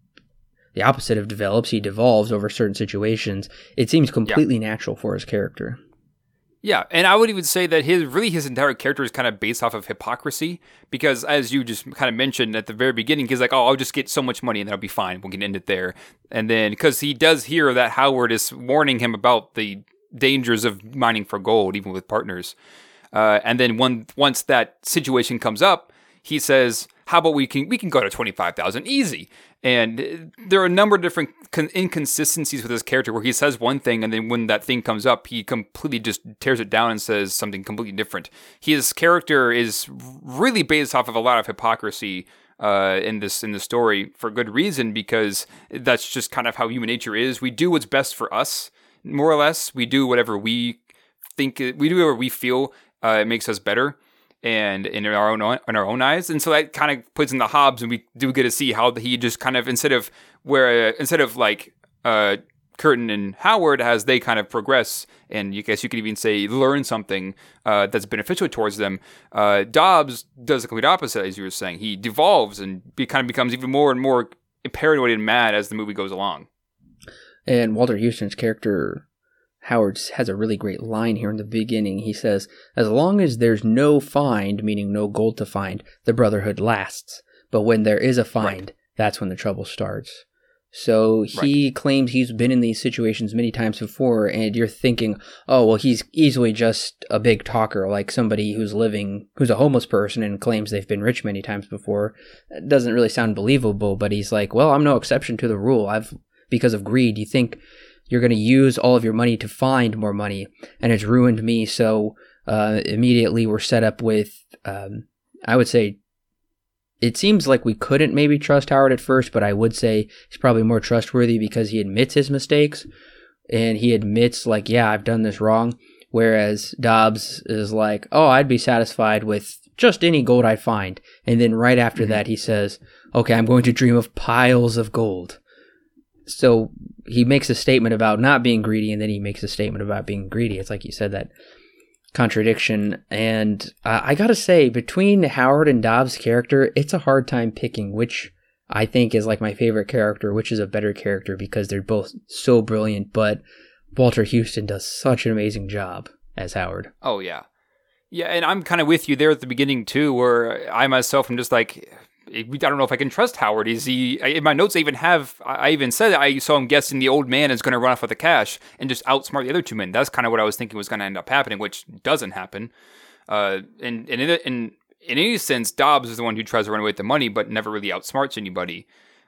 the opposite of develops, he devolves over certain situations. It seems completely natural for his character. Yeah, and I would even say that his really his entire character is kind of based off of hypocrisy because, as you just kind of mentioned at the very beginning, he's like, "Oh, I'll just get so much money and that'll be fine. We can end it there." And then because he does hear that Howard is warning him about the dangers of mining for gold, even with partners. Uh, and then one once that situation comes up, he says, "How about we can we can go to twenty five thousand easy?" And there are a number of different con- inconsistencies with his character where he says one thing and then when that thing comes up, he completely just tears it down and says something completely different. His character is really based off of a lot of hypocrisy uh, in this in the story for good reason because that's just kind of how human nature is. We do what's best for us, more or less. We do whatever we think we do whatever we feel uh, it makes us better and in our own in our own eyes and so that kind of puts in the Hobbs and we do get to see how he just kind of instead of where instead of like uh Curtin and Howard as they kind of progress and you guess you could even say learn something uh, that's beneficial towards them. Uh, Dobbs does the complete opposite, as you were saying. He devolves and be, kind of becomes even more and more paranoid and mad as the movie goes along. And Walter Huston's character Howard has a really great line here in the beginning. He says, As long as there's no find, meaning no gold to find, the Brotherhood lasts. But when there is a find, right. that's when the trouble starts. So he right. claims he's been in these situations many times before, and you're thinking, oh, well, he's easily just a big talker, like somebody who's living, who's a homeless person and claims they've been rich many times before. It doesn't really sound believable, but he's like, well, I'm no exception to the rule. I've, because of greed, you think you're going to use all of your money to find more money, and it's ruined me. So uh, immediately we're set up with, um, I would say, it seems like we couldn't maybe trust Howard at first, but I would say he's probably more trustworthy because he admits his mistakes and he admits, like, yeah, I've done this wrong. Whereas Dobbs is like, oh, I'd be satisfied with just any gold I find. And then right after mm-hmm. that, he says, okay, I'm going to dream of piles of gold. So he makes a statement about not being greedy, and then he makes a statement about being greedy. It's like you said that contradiction. And uh, I gotta say, between Howard and Dobbs' character, it's a hard time picking which I think is like my favorite character, which is a better character because they're both so brilliant. But Walter Huston does such an amazing job as Howard. Oh, yeah. Yeah, and I'm kind of with you there at the beginning too, where I myself am just like, I don't know if I can trust Howard. Is he? In my notes, I even have. I even said I saw him guessing the old man is going to run off with the cash and just outsmart the other two men. That's kind of what I was thinking was going to end up happening, which doesn't happen. Uh, and, and in, in in any sense, Dobbs is the one who tries to run away with the money, but never really outsmarts anybody.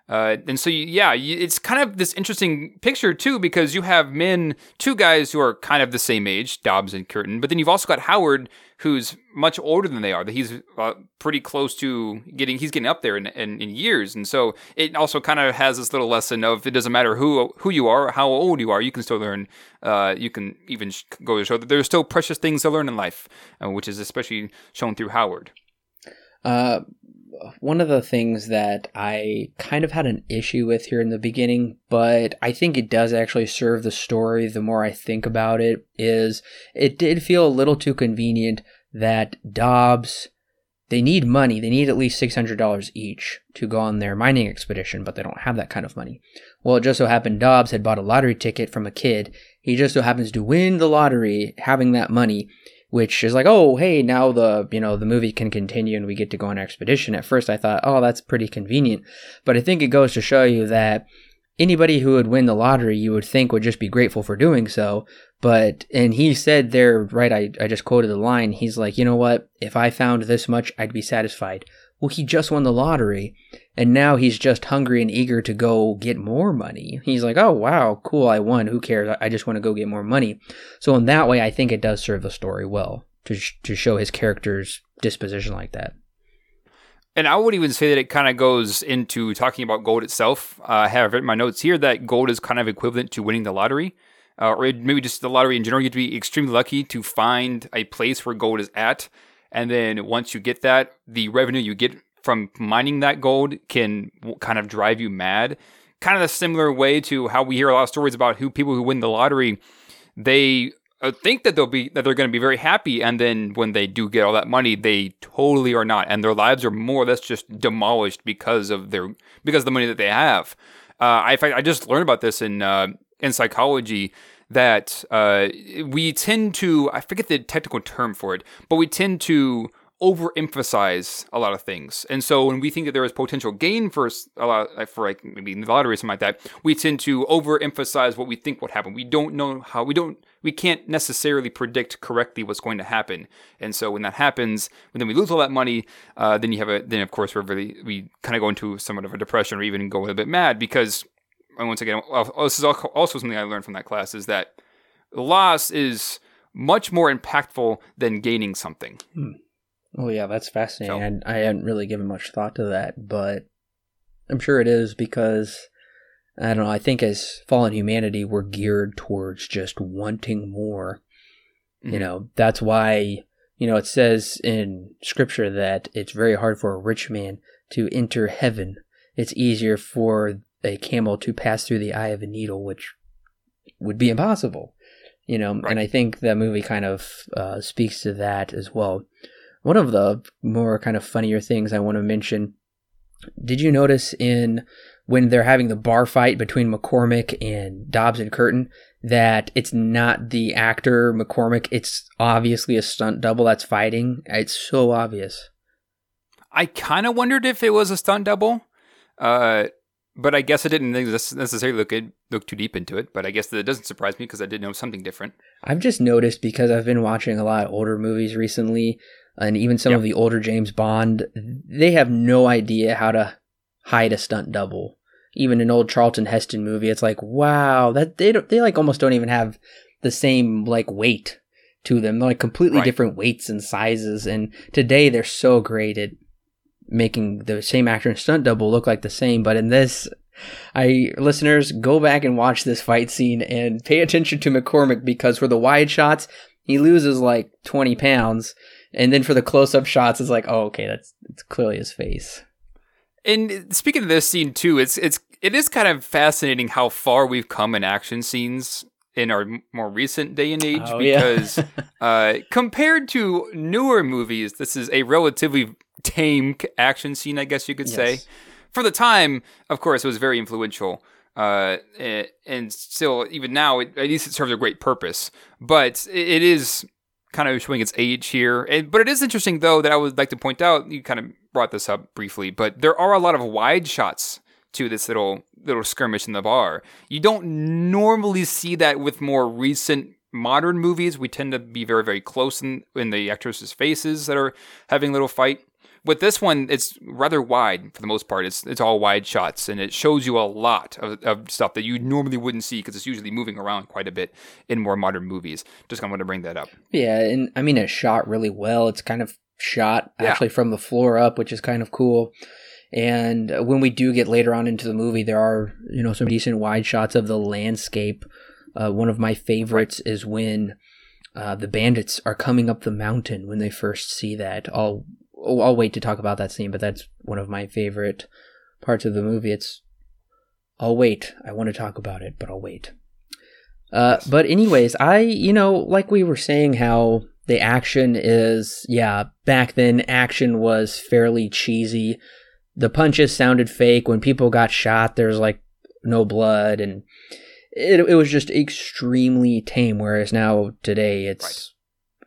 Uh, and so, yeah, it's kind of this interesting picture too, because you have men, two guys who are kind of the same age, Dobbs and Curtin, but then you've also got Howard, who's much older than they are. That he's uh, pretty close to getting, he's getting up there in, in, in, years, and so it also kind of has this little lesson of it doesn't matter who who you are, how old you are, you can still learn. Uh, you can even go to show that there's still precious things to learn in life, uh, which is especially shown through Howard. Uh, one of the things that I kind of had an issue with here in the beginning, but I think it does actually serve the story the more I think about it, is it did feel a little too convenient that Dobbs, they need money. They need at least $600 each to go on their mining expedition, but they don't have that kind of money. Well, it just so happened Dobbs had bought a lottery ticket from a kid. He just so happens to win the lottery having that money which is like, oh, hey, now the you know the movie can continue and we get to go on an expedition. At first, I thought, oh, that's pretty convenient, but I think it goes to show you that anybody who would win the lottery, you would think would just be grateful for doing so. But and he said there, right? I I just quoted the line. He's like, you know what? If I found this much, I'd be satisfied. Well, he just won the lottery, and now he's just hungry and eager to go get more money. He's like, oh, wow, cool, I won. Who cares? I just want to go get more money. So, in that way, I think it does serve the story well to, sh- to show his character's disposition like that. And I would even say that it kind of goes into talking about gold itself. Uh, I have written my notes here that gold is kind of equivalent to winning the lottery. Uh, or maybe just the lottery in general. You have to be extremely lucky to find a place where gold is at and then once you get that, the revenue you get from mining that gold can kind of drive you mad. Kind of a similar way to how we hear a lot of stories about who people who win the lottery, they uh, think that they'll be that they're going to be very happy, and then when they do get all that money, they totally are not, and their lives are more or less just demolished because of their because of the money that they have. Uh, I I just learned about this in uh, in psychology that uh, we tend to, I forget the technical term for it, but we tend to overemphasize a lot of things. And so when we think that there is potential gain for a lot, for like maybe the lottery or something like that, we tend to overemphasize what we think would happen. We don't know how, we don't, we can't necessarily predict correctly what's going to happen. And so when that happens, when then we lose all that money, uh, then you have a, then of course we're really, we kind of go into somewhat of a depression or even go a bit mad because and once again, this is also something I learned from that class is that loss is much more impactful than gaining something. Hmm. Oh yeah, that's fascinating. So, I, I hadn't really given much thought to that, but I'm sure it is because I don't know. I think as fallen humanity, we're geared towards just wanting more. Mm-hmm. You know, that's why you know it says in scripture that it's very hard for a rich man to enter heaven. It's easier for a camel to pass through the eye of a needle, which would be impossible. You know, right. and I think that movie kind of uh, speaks to that as well. One of the more kind of funnier things I want to mention. Did you notice in when they're having the bar fight between McCormick and Dobbs and Curtin that it's not the actor McCormick. It's obviously a stunt double that's fighting. It's so obvious. I kind of wondered if it was a stunt double, uh, but I guess I didn't necessarily look it, look too deep into it. But I guess that it doesn't surprise me because I did know something different. I've just noticed because I've been watching a lot of older movies recently, and even some yep. of the older James Bond. They have no idea how to hide a stunt double. Even an old Charlton Heston movie, it's like wow, that they don't, they like almost don't even have the same like weight to them. They're like completely right. different weights and sizes. And today they're so great at making the same actor and stunt double look like the same. But in this, I listeners go back and watch this fight scene and pay attention to McCormick because for the wide shots he loses like 20 pounds, and then for the close up shots it's like oh okay that's it's clearly his face. And speaking of this scene too, it's it's it is kind of fascinating how far we've come in action scenes in our more recent day and age oh, because yeah. uh, compared to newer movies, this is a relatively tame action scene, I guess you could yes. say. For the time, of course, it was very influential. Uh, and still, even now, it, at least it serves a great purpose. But it is kind of showing its age here. And, but it is interesting, though, that I would like to point out. You kind of brought this up briefly, but there are a lot of wide shots to this little little skirmish in the bar. You don't normally see that with more recent modern movies. We tend to be very very close in in the actresses' faces that are having a little fight with this one, it's rather wide for the most part. It's it's all wide shots, and it shows you a lot of, of stuff that you normally wouldn't see because it's usually moving around quite a bit in more modern movies. Just kind of want to bring that up. Yeah, and I mean it's shot really well. It's kind of shot actually yeah. from the floor up, which is kind of cool. And when we do get later on into the movie, there are you know some decent wide shots of the landscape. Uh, one of my favorites right. is when uh, the bandits are coming up the mountain when they first see that all oh, I'll wait to talk about that scene, but that's one of my favorite parts of the movie. It's I'll wait. I want to talk about it, but I'll wait. Uh, yes. But anyways, I you know like we were saying how the action is yeah back then action was fairly cheesy. The punches sounded fake when people got shot. There's like no blood and it it was just extremely tame. Whereas now today it's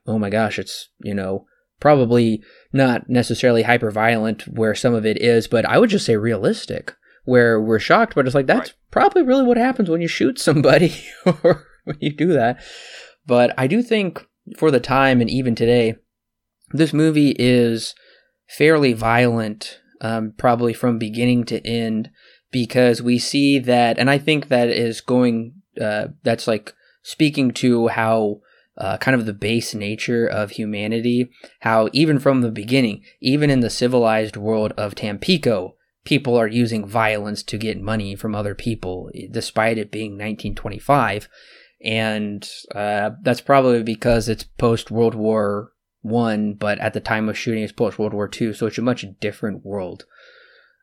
right. oh my gosh, it's you know probably not necessarily hyper violent where some of it is, but I would just say realistic, where we're shocked, but it's like that's right. probably really what happens when you shoot somebody or when you do that. But I do think for the time and even today, this movie is fairly violent, um, probably from beginning to end, because we see that, and I think that is going, uh, that's like speaking to how uh, kind of the base nature of humanity. How even from the beginning, even in the civilized world of Tampico, people are using violence to get money from other people, despite it being 1925. And uh, that's probably because it's post World War One, but at the time of shooting, it's post World War Two, so it's a much different world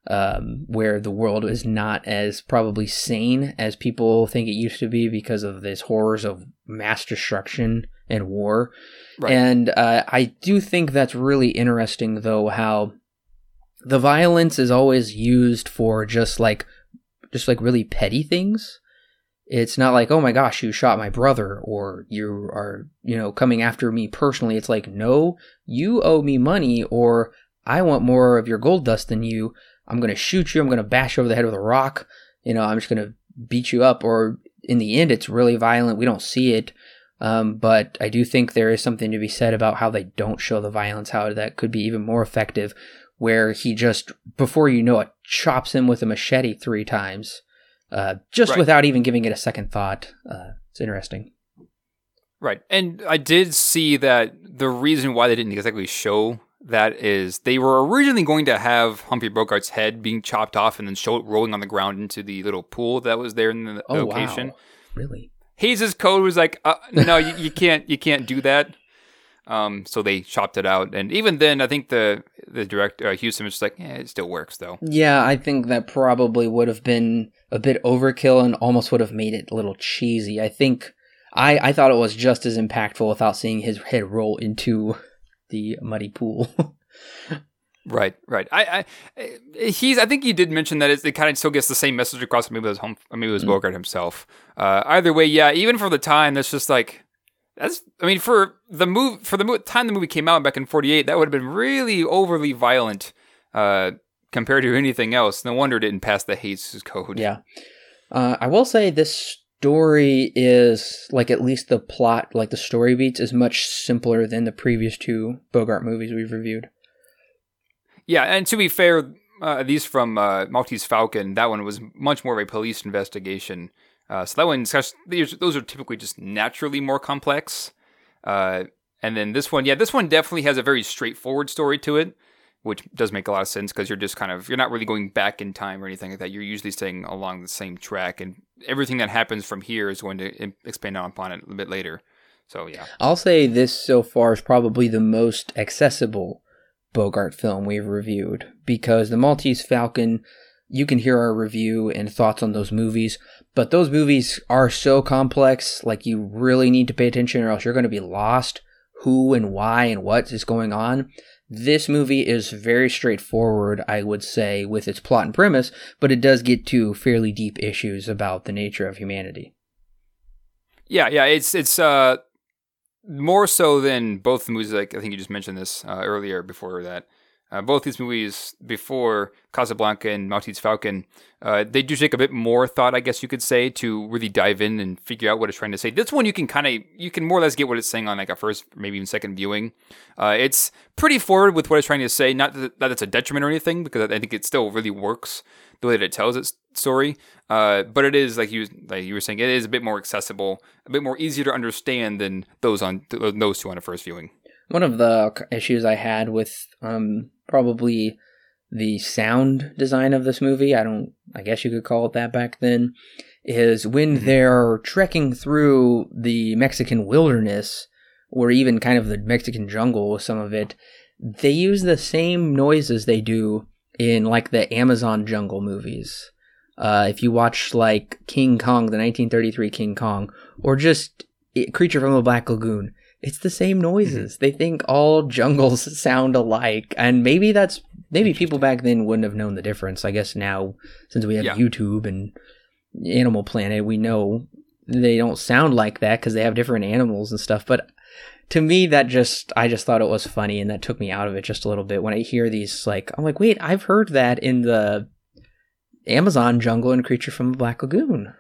um, where the world is not as probably sane as people think it used to be because of these horrors of mass destruction and war. Right. And uh, I do think that's really interesting, though, how the violence is always used for just like just like really petty things. It's not like, oh my gosh, you shot my brother or you are, you know, coming after me personally. It's like, no, you owe me money or I want more of your gold dust than you. I'm going to shoot you. I'm going to bash you over the head with a rock. You know, I'm just going to beat you up. Or in the end, it's really violent. We don't see it. Um, but I do think there is something to be said about how they don't show the violence, how that could be even more effective, where he just, before you know it, chops him with a machete three times, uh, just right. without even giving it a second thought. Uh, it's interesting. Right. And I did see that the reason why they didn't exactly show that is they were originally going to have Humphrey Bogart's head being chopped off and then show it rolling on the ground into the little pool that was there in the oh, location. Wow. Really? Hays's code was like, uh, no, you, you, can't, you can't do that. Um, so they chopped it out, and even then, I think the the director uh, Huston was just like, yeah, it still works though. Yeah, I think that probably would have been a bit overkill and almost would have made it a little cheesy. I think I I thought it was just as impactful without seeing his head roll into the muddy pool. Right, right. I, I, he's. I think he did mention that it, kind of still gets the same message across. Maybe it was home. Maybe it was mm. Bogart himself. Uh, either way, yeah. Even for the time, that's just like that's. I mean, for the move for the mo- time the movie came out back in '48, that would have been really overly violent uh, compared to anything else. No wonder it didn't pass the Hays code. Yeah, uh, I will say this story is like at least the plot, like the story beats, is much simpler than the previous two Bogart movies we've reviewed. Yeah, and to be fair, uh, these from uh, Maltese Falcon, that one was much more of a police investigation. Uh, so that one, those are typically just naturally more complex. Uh, and then this one, yeah, this one definitely has a very straightforward story to it, which does make a lot of sense because you're just kind of you're not really going back in time or anything like that. You're usually staying along the same track, and everything that happens from here is going to expand on upon it a bit later. So yeah, I'll say this so far is probably the most accessible Bogart film we've reviewed because The Maltese Falcon, you can hear our review and thoughts on those movies, but those movies are so complex, like you really need to pay attention or else you're going to be lost who and why and what is going on. This movie is very straightforward, I would say, with its plot and premise, but it does get to fairly deep issues about the nature of humanity. Yeah, yeah, it's it's uh more so than both the movies. Like I think you just mentioned this uh, earlier before that. Uh, both these movies before Casablanca and Maltese Falcon, uh, they do take a bit more thought, I guess you could say, to really dive in and figure out what it's trying to say. This one you can kind of you can more or less get what it's saying on like a first, maybe even second viewing. Uh, it's pretty forward with what it's trying to say. Not that, that it's a detriment or anything, because I think it still really works the way that it tells its story. Uh, but it is like you like you were saying, it is a bit more accessible, a bit more easier to understand than those on those two on a first viewing. One of the issues I had with um, probably the sound design of this movie, I don't, I guess you could call it that back then, is when mm-hmm. they're trekking through the Mexican wilderness, or even kind of the Mexican jungle with some of it, they use the same noises they do in like the Amazon jungle movies. Uh, if you watch like King Kong, the 1933 King Kong, or just Creature from the Black Lagoon, it's the same noises. Mm-hmm. They think all jungles sound alike, and maybe that's maybe people back then wouldn't have known the difference. I guess now, since we have yeah. YouTube and Animal Planet, we know they don't sound like that because they have different animals and stuff. But to me that just i just thought it was funny and that took me out of it just a little bit when i hear these like i'm like wait i've heard that in the amazon jungle and creature from the black lagoon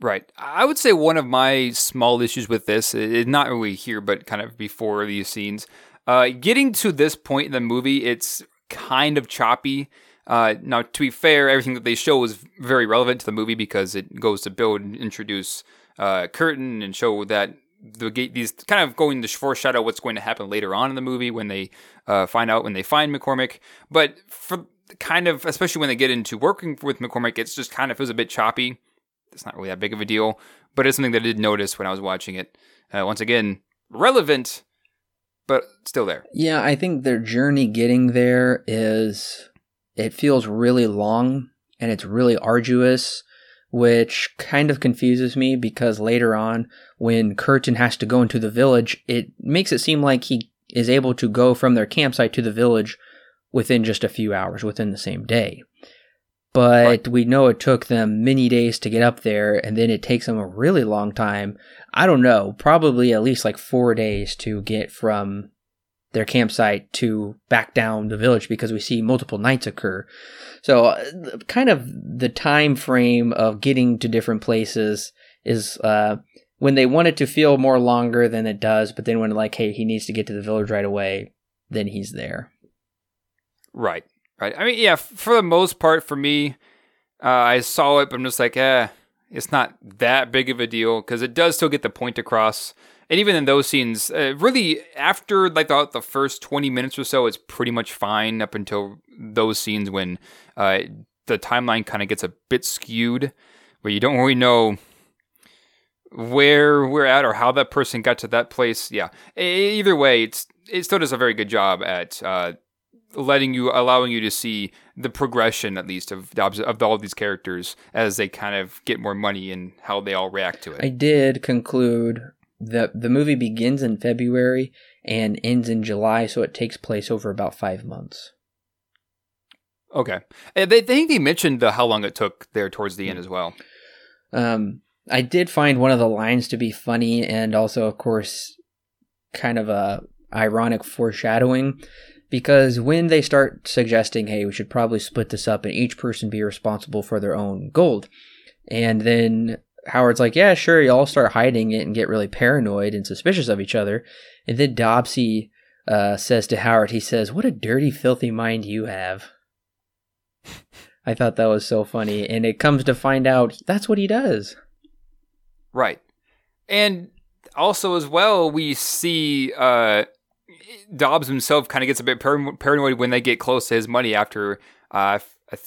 right i would say one of my small issues with this is not really here but kind of before these scenes uh, getting to this point in the movie it's kind of choppy uh, now, to be fair, everything that they show is very relevant to the movie because it goes to build and introduce uh, Curtin and show that the gate these kind of going to foreshadow what's going to happen later on in the movie when they uh, find out when they find McCormick. But for kind of, especially when they get into working with McCormick, it's just kind of feels a bit choppy. It's not really that big of a deal, but it's something that I did notice when I was watching it. Uh, once again, relevant, but still there. Yeah, I think their journey getting there is it feels really long and it's really arduous which kind of confuses me because later on, when Curtin has to go into the village, it makes it seem like he is able to go from their campsite to the village within just a few hours, within the same day. But right. we know it took them many days to get up there, and then it takes them a really long time. I don't know, probably at least like four days to get from their campsite to back down the village because we see multiple nights occur. So, uh, kind of the time frame of getting to different places is uh, when they want it to feel more longer than it does, but then when like, hey, he needs to get to the village right away, then he's there. Right, right. I mean, yeah, for the most part, for me, uh, I saw it, but I'm just like, eh, it's not that big of a deal because it does still get the point across and even in those scenes, uh, really after like the, the first twenty minutes or so, it's pretty much fine up until those scenes when uh, the timeline kind of gets a bit skewed, where you don't really know where we're at or how that person got to that place. Yeah, either way, it's it still does a very good job at uh, letting you, allowing you to see the progression at least of of all of these characters as they kind of get more money and how they all react to it. I did conclude the the movie begins in February and ends in July, so it takes place over about five months. Okay, and they, they think they mentioned the how long it took there towards the end Hmm. as well. Um, I did find one of the lines to be funny, and also, of course, kind of a ironic foreshadowing, because when they start suggesting, "Hey, we should probably split this up and each person be responsible for their own gold," and then Howard's like, "Yeah, sure," you all start hiding it and get really paranoid and suspicious of each other, and then Dobsy uh, says to Howard, he says, "What a dirty, filthy mind you have." I thought that was so funny, and it comes to find out that's what he does. Right. And also, as well, we see uh, Dobbs himself kind of gets a bit par- paranoid when they get close to his money after uh, f- I th-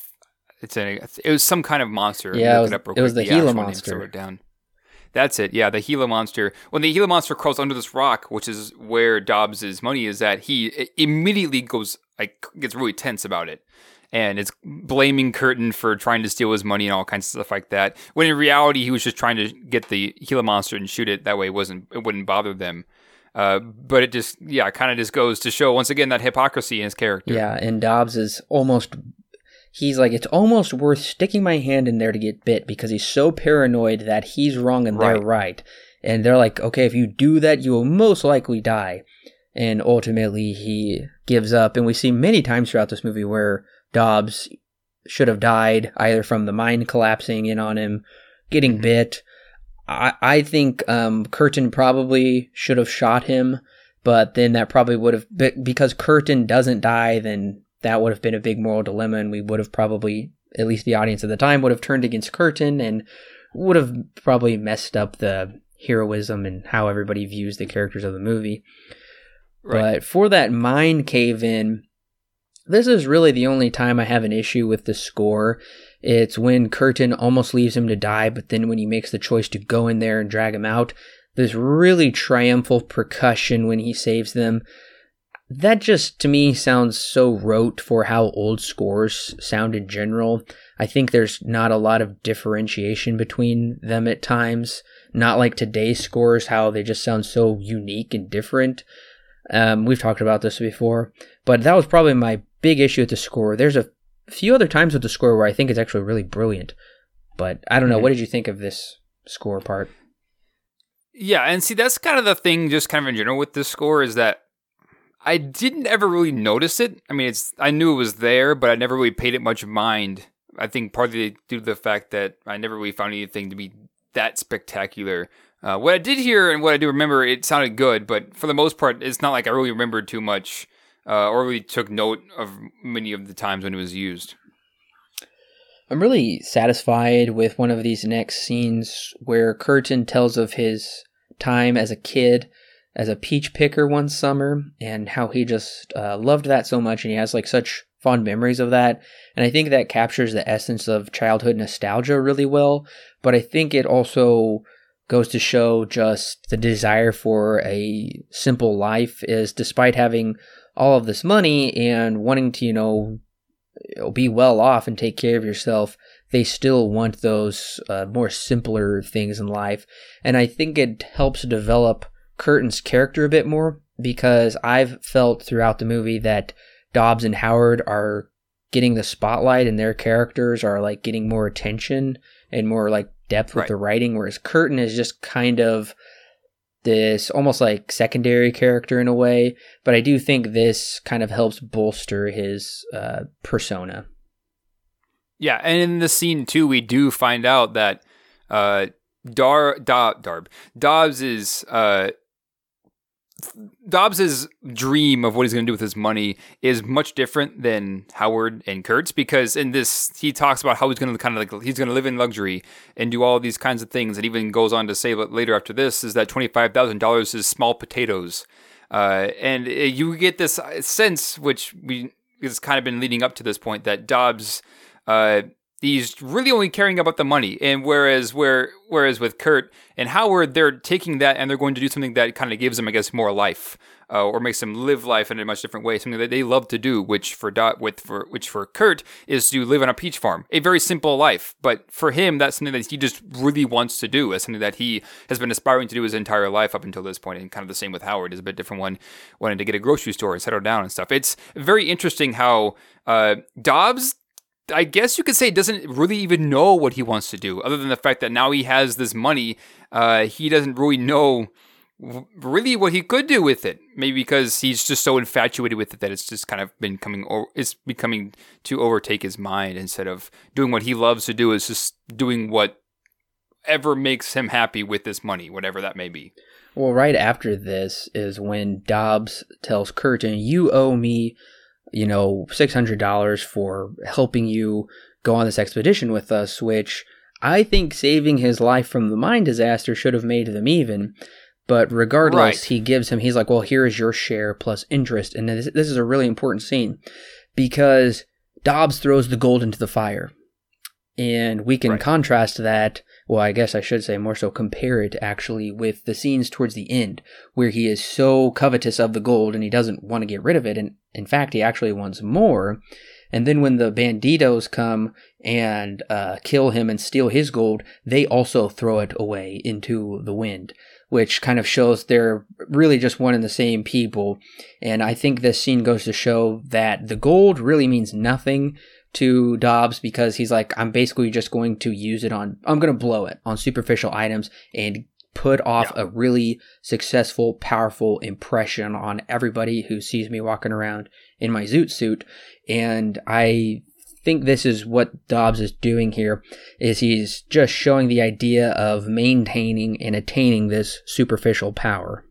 it's a, it was some kind of monster. Yeah, it was- real it was the Gila monster. so I wrote it down. That's it. Yeah, the Gila monster. When the Gila monster crawls under this rock, which is where Dobbs's money is at, he immediately goes like gets really tense about it. And it's blaming Curtin for trying to steal his money and all kinds of stuff like that. When in reality, he was just trying to get the Gila monster and shoot it. That way, it wasn't it wouldn't bother them. Uh, but it just yeah, kind of just goes to show once again that hypocrisy in his character. Yeah, and Dobbs is almost. He's like, it's almost worth sticking my hand in there to get bit because he's so paranoid that he's wrong and they're Right. right. And they're like, okay, if you do that, you will most likely die. And ultimately, he gives up. And we see many times throughout this movie where Dobbs should have died either from the mine collapsing in on him, getting Mhm. bit. I, I think um, Curtin probably should have shot him, but then that probably would have because Curtin doesn't die, then that would have been a big moral dilemma, and we would have probably, at least the audience at the time, would have turned against Curtin and would have probably messed up the heroism and how everybody views the characters of the movie. Right. But for that mine cave in, this is really the only time I have an issue with the score. It's when Curtin almost leaves him to die, but then when he makes the choice to go in there and drag him out, this really triumphal percussion when he saves them. That just to me sounds so rote for how old scores sound in general. I think there's not a lot of differentiation between them at times. Not like today's scores, how they just sound so unique and different. Um, we've talked about this before, but that was probably my big issue with the score. There's a few other times with the score where I think it's actually really brilliant, but I don't know. What did you think of this score part? Yeah, and see that's kind of the thing just kind of in general with this score is that I didn't ever really notice it. I mean, it's I knew it was there, but I never really paid it much mind. I think partly due to the fact that I never really found anything to be that spectacular. Uh, what I did hear and what I do remember, it sounded good, but for the most part, it's not like I really remembered too much uh, or we took note of many of the times when it was used. I'm really satisfied with one of these next scenes where Curtin tells of his time as a kid, as a peach picker one summer, and how he just uh, loved that so much, and he has like such fond memories of that. And I think that captures the essence of childhood nostalgia really well. But I think it also goes to show just the desire for a simple life is despite having all of this money and wanting to, you know, be well off and take care of yourself, they still want those uh, more simpler things in life. And I think it helps develop Curtin's character a bit more because I've felt throughout the movie that Dobbs and Howard are getting the spotlight and their characters are like getting more attention and more like depth with Right. the writing, whereas Curtin is just kind of this almost like secondary character in a way. But I do think this kind of helps bolster his uh, persona. Yeah, and in the scene too, we do find out that uh, Dar da, Darb Dobbs is uh, Dobbs's dream of what he's going to do with his money is much different than Howard and Kurtz because in this he talks about how he's going to kind of like he's going to live in luxury and do all these kinds of things, and even goes on to say later after this is that twenty five thousand dollars is small potatoes, uh, and uh, you get this sense which we has kind of been leading up to this point that Dobbs uh, he's really only caring about the money. And whereas where whereas with Kurt and Howard, they're taking that and they're going to do something that kind of gives them, I guess, more life. Uh, or makes them live life in a much different way, something that they love to do, which for Dot, with for which for Kurt is to live on a peach farm, a very simple life. But for him, that's something that he just really wants to do. It's something that he has been aspiring to do his entire life up until this point, and kind of the same with Howard is a bit different one, wanting to get a grocery store and settle down and stuff. It's very interesting how uh, Dobbs I guess you could say doesn't really even know what he wants to do, other than the fact that now he has this money. Uh, he doesn't really know really what he could do with it. Maybe because he's just so infatuated with it that it's just kind of been coming it's becoming to overtake his mind instead of doing what he loves to do. Is just doing what ever makes him happy with this money, whatever that may be. Well, right after this is when Dobbs tells Curtin, "You owe me." You know, $600 for helping you go on this expedition with us, which I think saving his life from the mine disaster should have made them even. But regardless, right. he gives him, he's like, well, here is your share plus interest. And this, this is a really important scene because Dobbs throws the gold into the fire. And we can right. contrast that well, I guess I should say more so compare it actually with the scenes towards the end where he is so covetous of the gold and he doesn't want to get rid of it. And in fact, he actually wants more. And then when the banditos come and uh, kill him and steal his gold, they also throw it away into the wind, which kind of shows they're really just one and the same people. And I think this scene goes to show that the gold really means nothing to Dobbs because he's like, I'm basically just going to use it on, I'm going to blow it on superficial items and put off yeah. a really successful, powerful impression on everybody who sees me walking around in my zoot suit. And I think this is what Dobbs is doing here is he's just showing the idea of maintaining and attaining this superficial power.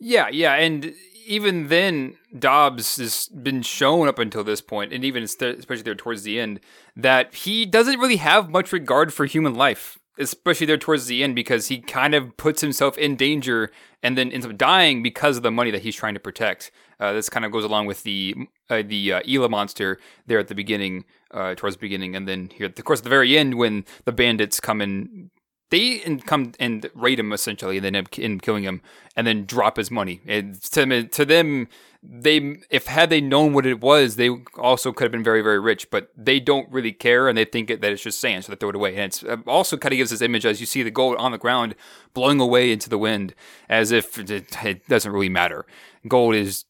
Yeah, yeah, and even then, Dobbs has been shown up until this point, and even especially there towards the end, that he doesn't really have much regard for human life, especially there towards the end, because he kind of puts himself in danger and then ends up dying because of the money that he's trying to protect. Uh, this kind of goes along with the uh, the uh, Gila monster there at the beginning, uh, towards the beginning, and then here, of course, at the very end when the bandits come and they come and raid him essentially, and then end killing him, and then drop his money. And to, to them, they if had they known what it was, they also could have been very very rich. But they don't really care, and they think that it's just sand, so they throw it away. And it's uh, also kind of gives this image as you see the gold on the ground blowing away into the wind, as if it, it doesn't really matter. Gold is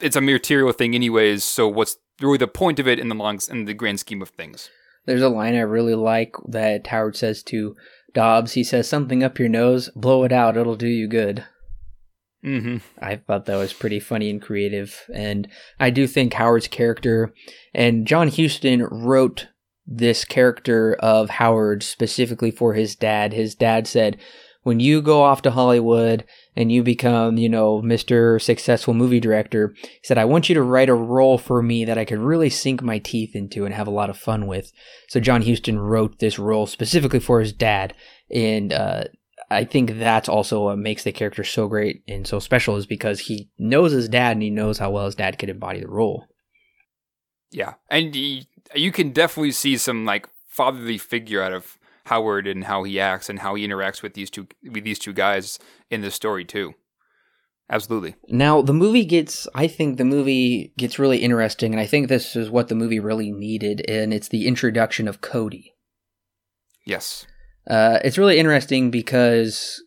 it's a material thing anyways. So what's really the point of it in the long in the grand scheme of things? There's a line I really like that Howard says to Dobbs, he says something up your nose, blow it out, it'll do you good. Mm-hmm. I thought that was pretty funny and creative. And I do think Howard's character, and John Huston wrote this character of Howard specifically for his dad. His dad said, when you go off to Hollywood and you become, you know, Mr. Successful Movie Director, he said, I want you to write a role for me that I could really sink my teeth into and have a lot of fun with. So John Huston wrote this role specifically for his dad. And, uh, I think that's also what makes the character so great and so special is because he knows his dad and he knows how well his dad could embody the role. Yeah. And he, you can definitely see some like fatherly figure out of Howard and how he acts and how he interacts with these two with these two guys in this story too. Absolutely. Now the movie gets I think the movie gets really interesting and I think this is what the movie really needed and it's the introduction of Cody. Yes. Uh, it's really interesting because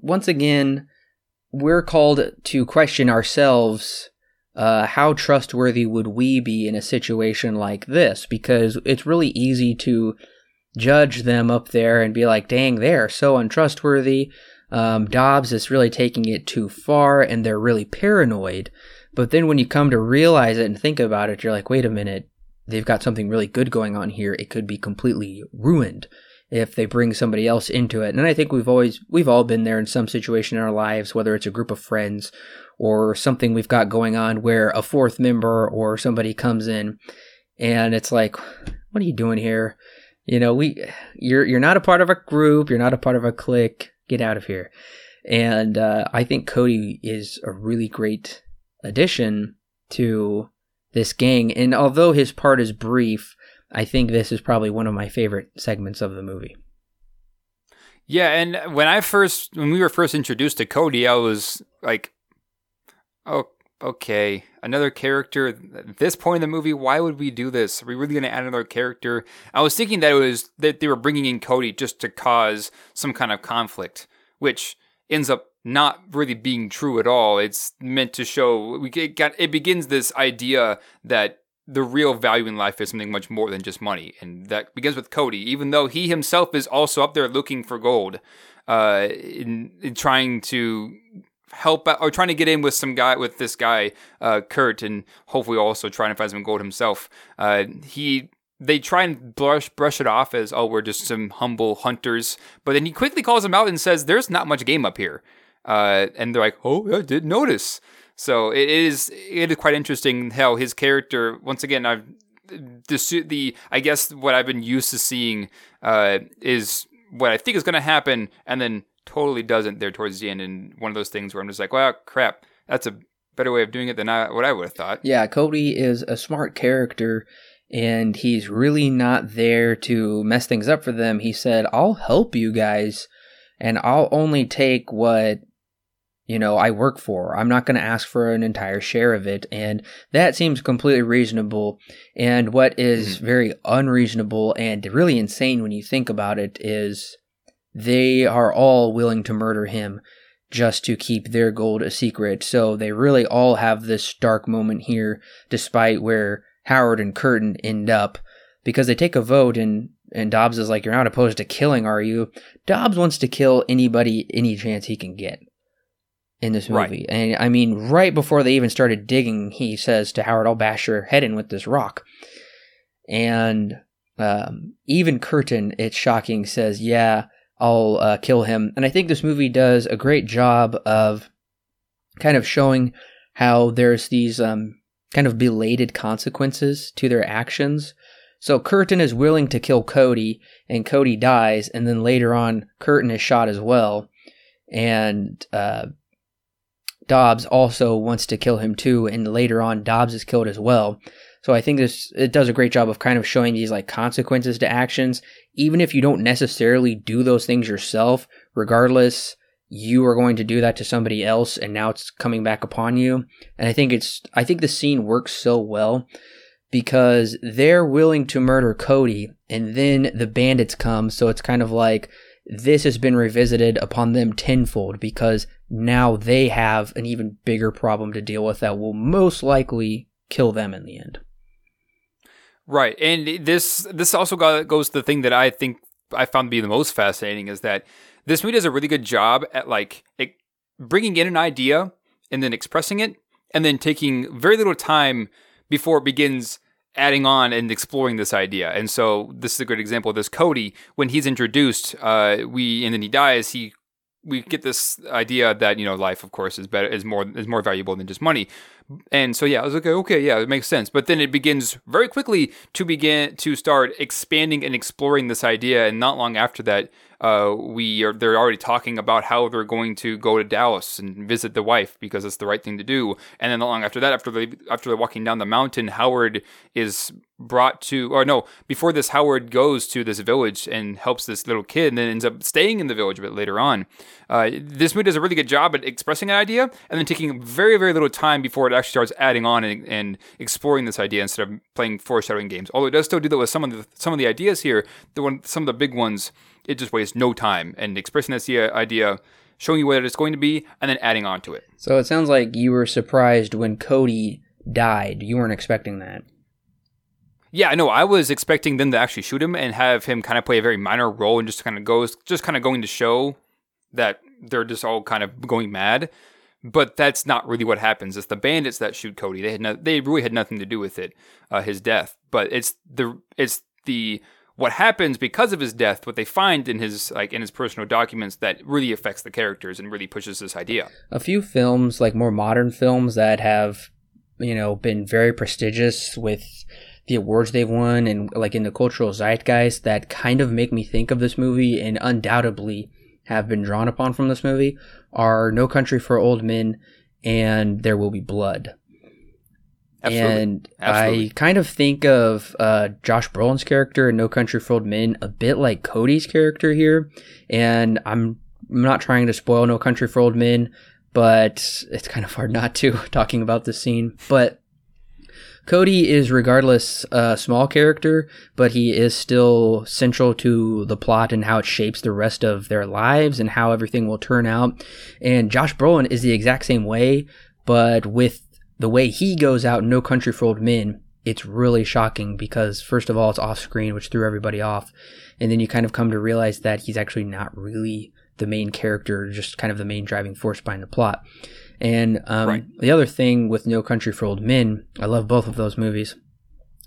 once again we're called to question ourselves uh, how trustworthy would we be in a situation like this? Because it's really easy to judge them up there and be like, dang, they're so untrustworthy. Um, Dobbs is really taking it too far and they're really paranoid. But then when you come to realize it and think about it, you're like, wait a minute, they've got something really good going on here. It could be completely ruined if they bring somebody else into it. And I think we've always, we've all been there in some situation in our lives, whether it's a group of friends or something we've got going on where a fourth member or somebody comes in and it's like, what are you doing here? You know, we you're you're not a part of a group, you're not a part of a clique. Get out of here. And uh, I think Cody is a really great addition to this gang. And although his part is brief, I think this is probably one of my favorite segments of the movie. Yeah, and when I first when we were first introduced to Cody, I was like, "Oh, okay, another character at this point in the movie. Why would we do this? Are we really going to add another character?" I was thinking that it was that they were bringing in Cody just to cause some kind of conflict, which ends up not really being true at all. It's meant to show we get got it begins this idea that the real value in life is something much more than just money. And that begins with Cody, even though he himself is also up there looking for gold, uh, in, in trying to help out, or trying to get in with some guy, with this guy, uh, Kurt, and hopefully also trying to find some gold himself. Uh, he, they try and brush brush it off as oh we're just some humble hunters, but then he quickly calls them out and says there's not much game up here, uh, and they're like oh I did notice. So it is it is quite interesting how his character once again I've the the I guess what I've been used to seeing uh, is what I think is going to happen and then totally doesn't there towards the end and one of those things where I'm just like well crap that's a better way of doing it than I, what I would have thought. Yeah, Cody is a smart character and he's really not there to mess things up for them. He said, "I'll help you guys and I'll only take what you know, I work for. I'm not going to ask for an entire share of it. And that seems completely reasonable. And what is mm-hmm. very unreasonable and really insane when you think about it is they are all willing to murder him just to keep their gold a secret. So they really all have this dark moment here, despite where Howard and Curtin end up, because they take a vote and and Dobbs is like, You're not opposed to killing, are you? Dobbs wants to kill anybody any chance he can get in this movie. Right. And I mean, right before they even started digging, he says to Howard, I'll bash your head in with this rock. And um, even Curtin, it's shocking, says, Yeah, I'll uh, kill him. And I think this movie does a great job of kind of showing how there's these um, kind of belated consequences to their actions. So Curtin is willing to kill Cody, and Cody dies, and then later on, Curtin is shot as well. And uh, Dobbs also wants to kill him too, and later on Dobbs is killed as well. So I think this it does a great job of kind of showing these like consequences to actions, even if you don't necessarily do those things yourself. Regardless, you are going to do that to somebody else, and now it's coming back upon you. And I think it's I think the scene works so well because they're willing to murder Cody, and then the bandits come. So it's kind of like this has been revisited upon them tenfold because now they have an even bigger problem to deal with that will most likely kill them in the end. Right, and this this also goes to the thing that I think I found to be the most fascinating is that this movie does a really good job at like it, bringing in an idea and then expressing it, and then taking very little time before it begins adding on and exploring this idea. And so this is a good example of this. Cody, when he's introduced, uh, we and then he dies, he we get this idea that you know life, of course, is better is more is more valuable than just money. And so yeah, I was like, okay, yeah, it makes sense. But then it begins very quickly to begin to start expanding and exploring this idea. And not long after that, uh, we are they're already talking about how they're going to go to Dallas and visit the wife because it's the right thing to do. And then not long after that, after they after they're walking down the mountain, Howard is brought to or no before this Howard goes to this village and helps this little kid and then ends up staying in the village a bit later on. Uh, this movie does a really good job at expressing an idea and then taking very very little time before it actually starts adding on and, and exploring this idea instead of playing foreshadowing games. Although it does still do that with some of the some of the ideas here. The one some of the big ones it just wastes no time and expressing this idea, showing you what it's going to be, and then adding on to it. So it sounds like you were surprised when Cody died. You weren't expecting that. Yeah, no, I was expecting them to actually shoot him and have him kind of play a very minor role and just kind of goes, just kind of going to show that they're just all kind of going mad. But that's not really what happens. It's the bandits that shoot Cody. They had no, they really had nothing to do with it, uh, his death. But it's the it's the what happens because of his death, what they find in his like in his personal documents that really affects the characters and really pushes this idea. A few films, like more modern films that have, you know, been very prestigious with the awards they've won and like in the cultural zeitgeist that kind of make me think of this movie and undoubtedly have been drawn upon from this movie are No Country for Old Men and There Will Be Blood. Absolutely. And Absolutely. I kind of think of uh, Josh Brolin's character in No Country for Old Men a bit like Cody's character here. And I'm I'm not trying to spoil No Country for Old Men, but it's kind of hard not to talking about this scene. But Cody is regardless a small character, but he is still central to the plot and how it shapes the rest of their lives and how everything will turn out. And Josh Brolin is the exact same way, but with the way he goes out No Country for Old Men, it's really shocking because first of all it's off screen, which threw everybody off, and then you kind of come to realize that he's actually not really the main character, just kind of the main driving force behind the plot. And um, Right. the other thing with No Country for Old Men, I love both of those movies.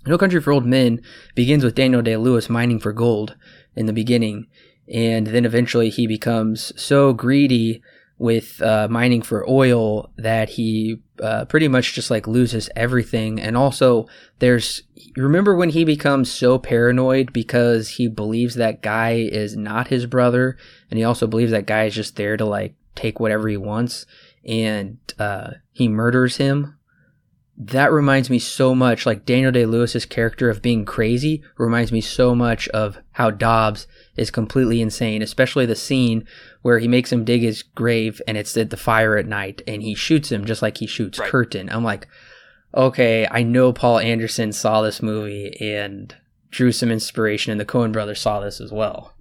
No Country for Old Men begins with Daniel Day Lewis mining for gold in the beginning, and then eventually he becomes so greedy with uh, mining for oil that he uh, pretty much just like loses everything. And also, there's remember when he becomes so paranoid because he believes that guy is not his brother, and he also believes that guy is just there to like take whatever he wants, and uh, he murders him that reminds me so much like Daniel Day Lewis's character of being crazy reminds me so much of how Dobbs is completely insane, especially the scene where he makes him dig his grave and it's at the fire at night and he shoots him just like he shoots Right. Curtin. I'm like, okay, I know Paul Anderson saw this movie and drew some inspiration and the Coen brothers saw this as well.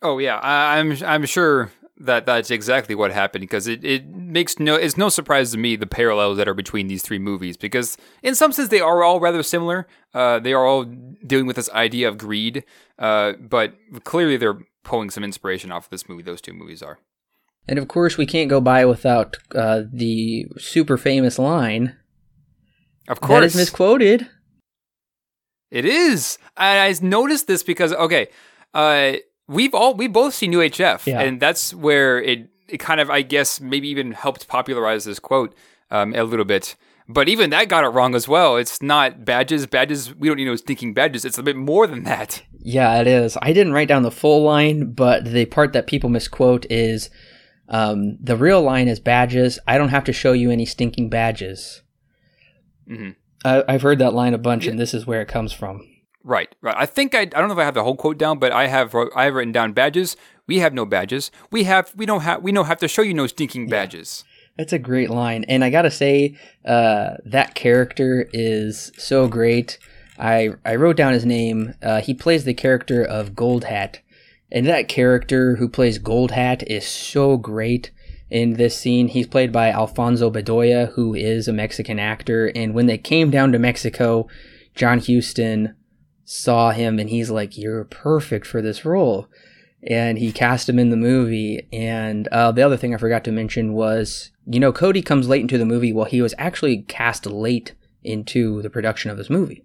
Oh yeah, I, I'm I'm sure that that's exactly what happened because it, it makes no it's no surprise to me the parallels that are between these three movies because in some sense they are all rather similar. Uh, they are all dealing with this idea of greed, uh, but clearly they're pulling some inspiration off of this movie. Those two movies are. And of course, we can't go by without uh, the super famous line Of course, is misquoted. It is. And I noticed this because okay, uh, we've all we both seen UHF, Yeah. and that's where it it kind of I guess maybe even helped popularize this quote um, a little bit. But even that got it wrong as well. It's not badges. Badges. We don't need no stinking badges. It's a bit more than that. Yeah, it is. I didn't write down the full line, but the part that people misquote is um, the real line is badges. I don't have to show you any stinking badges. Mhm. I, I've heard that line a bunch, and this is where it comes from. Right. Right. I think I. I don't know if I have the whole quote down, but I have I have written down badges. We have no badges. We have. We don't have. We don't have to show you no stinking badges. That's a great line, and I gotta say, uh, that character is so great. I I wrote down his name. Uh, he plays the character of Gold Hat, and that character who plays Gold Hat is so great in this scene. He's played by Alfonso Bedoya, who is a Mexican actor. And when they came down to Mexico, John Huston saw him, and he's like, "You're perfect for this role." and he cast him in the movie. And uh, the other thing I forgot to mention was, you know, Cody comes late into the movie. Well, he was actually cast late into the production of this movie,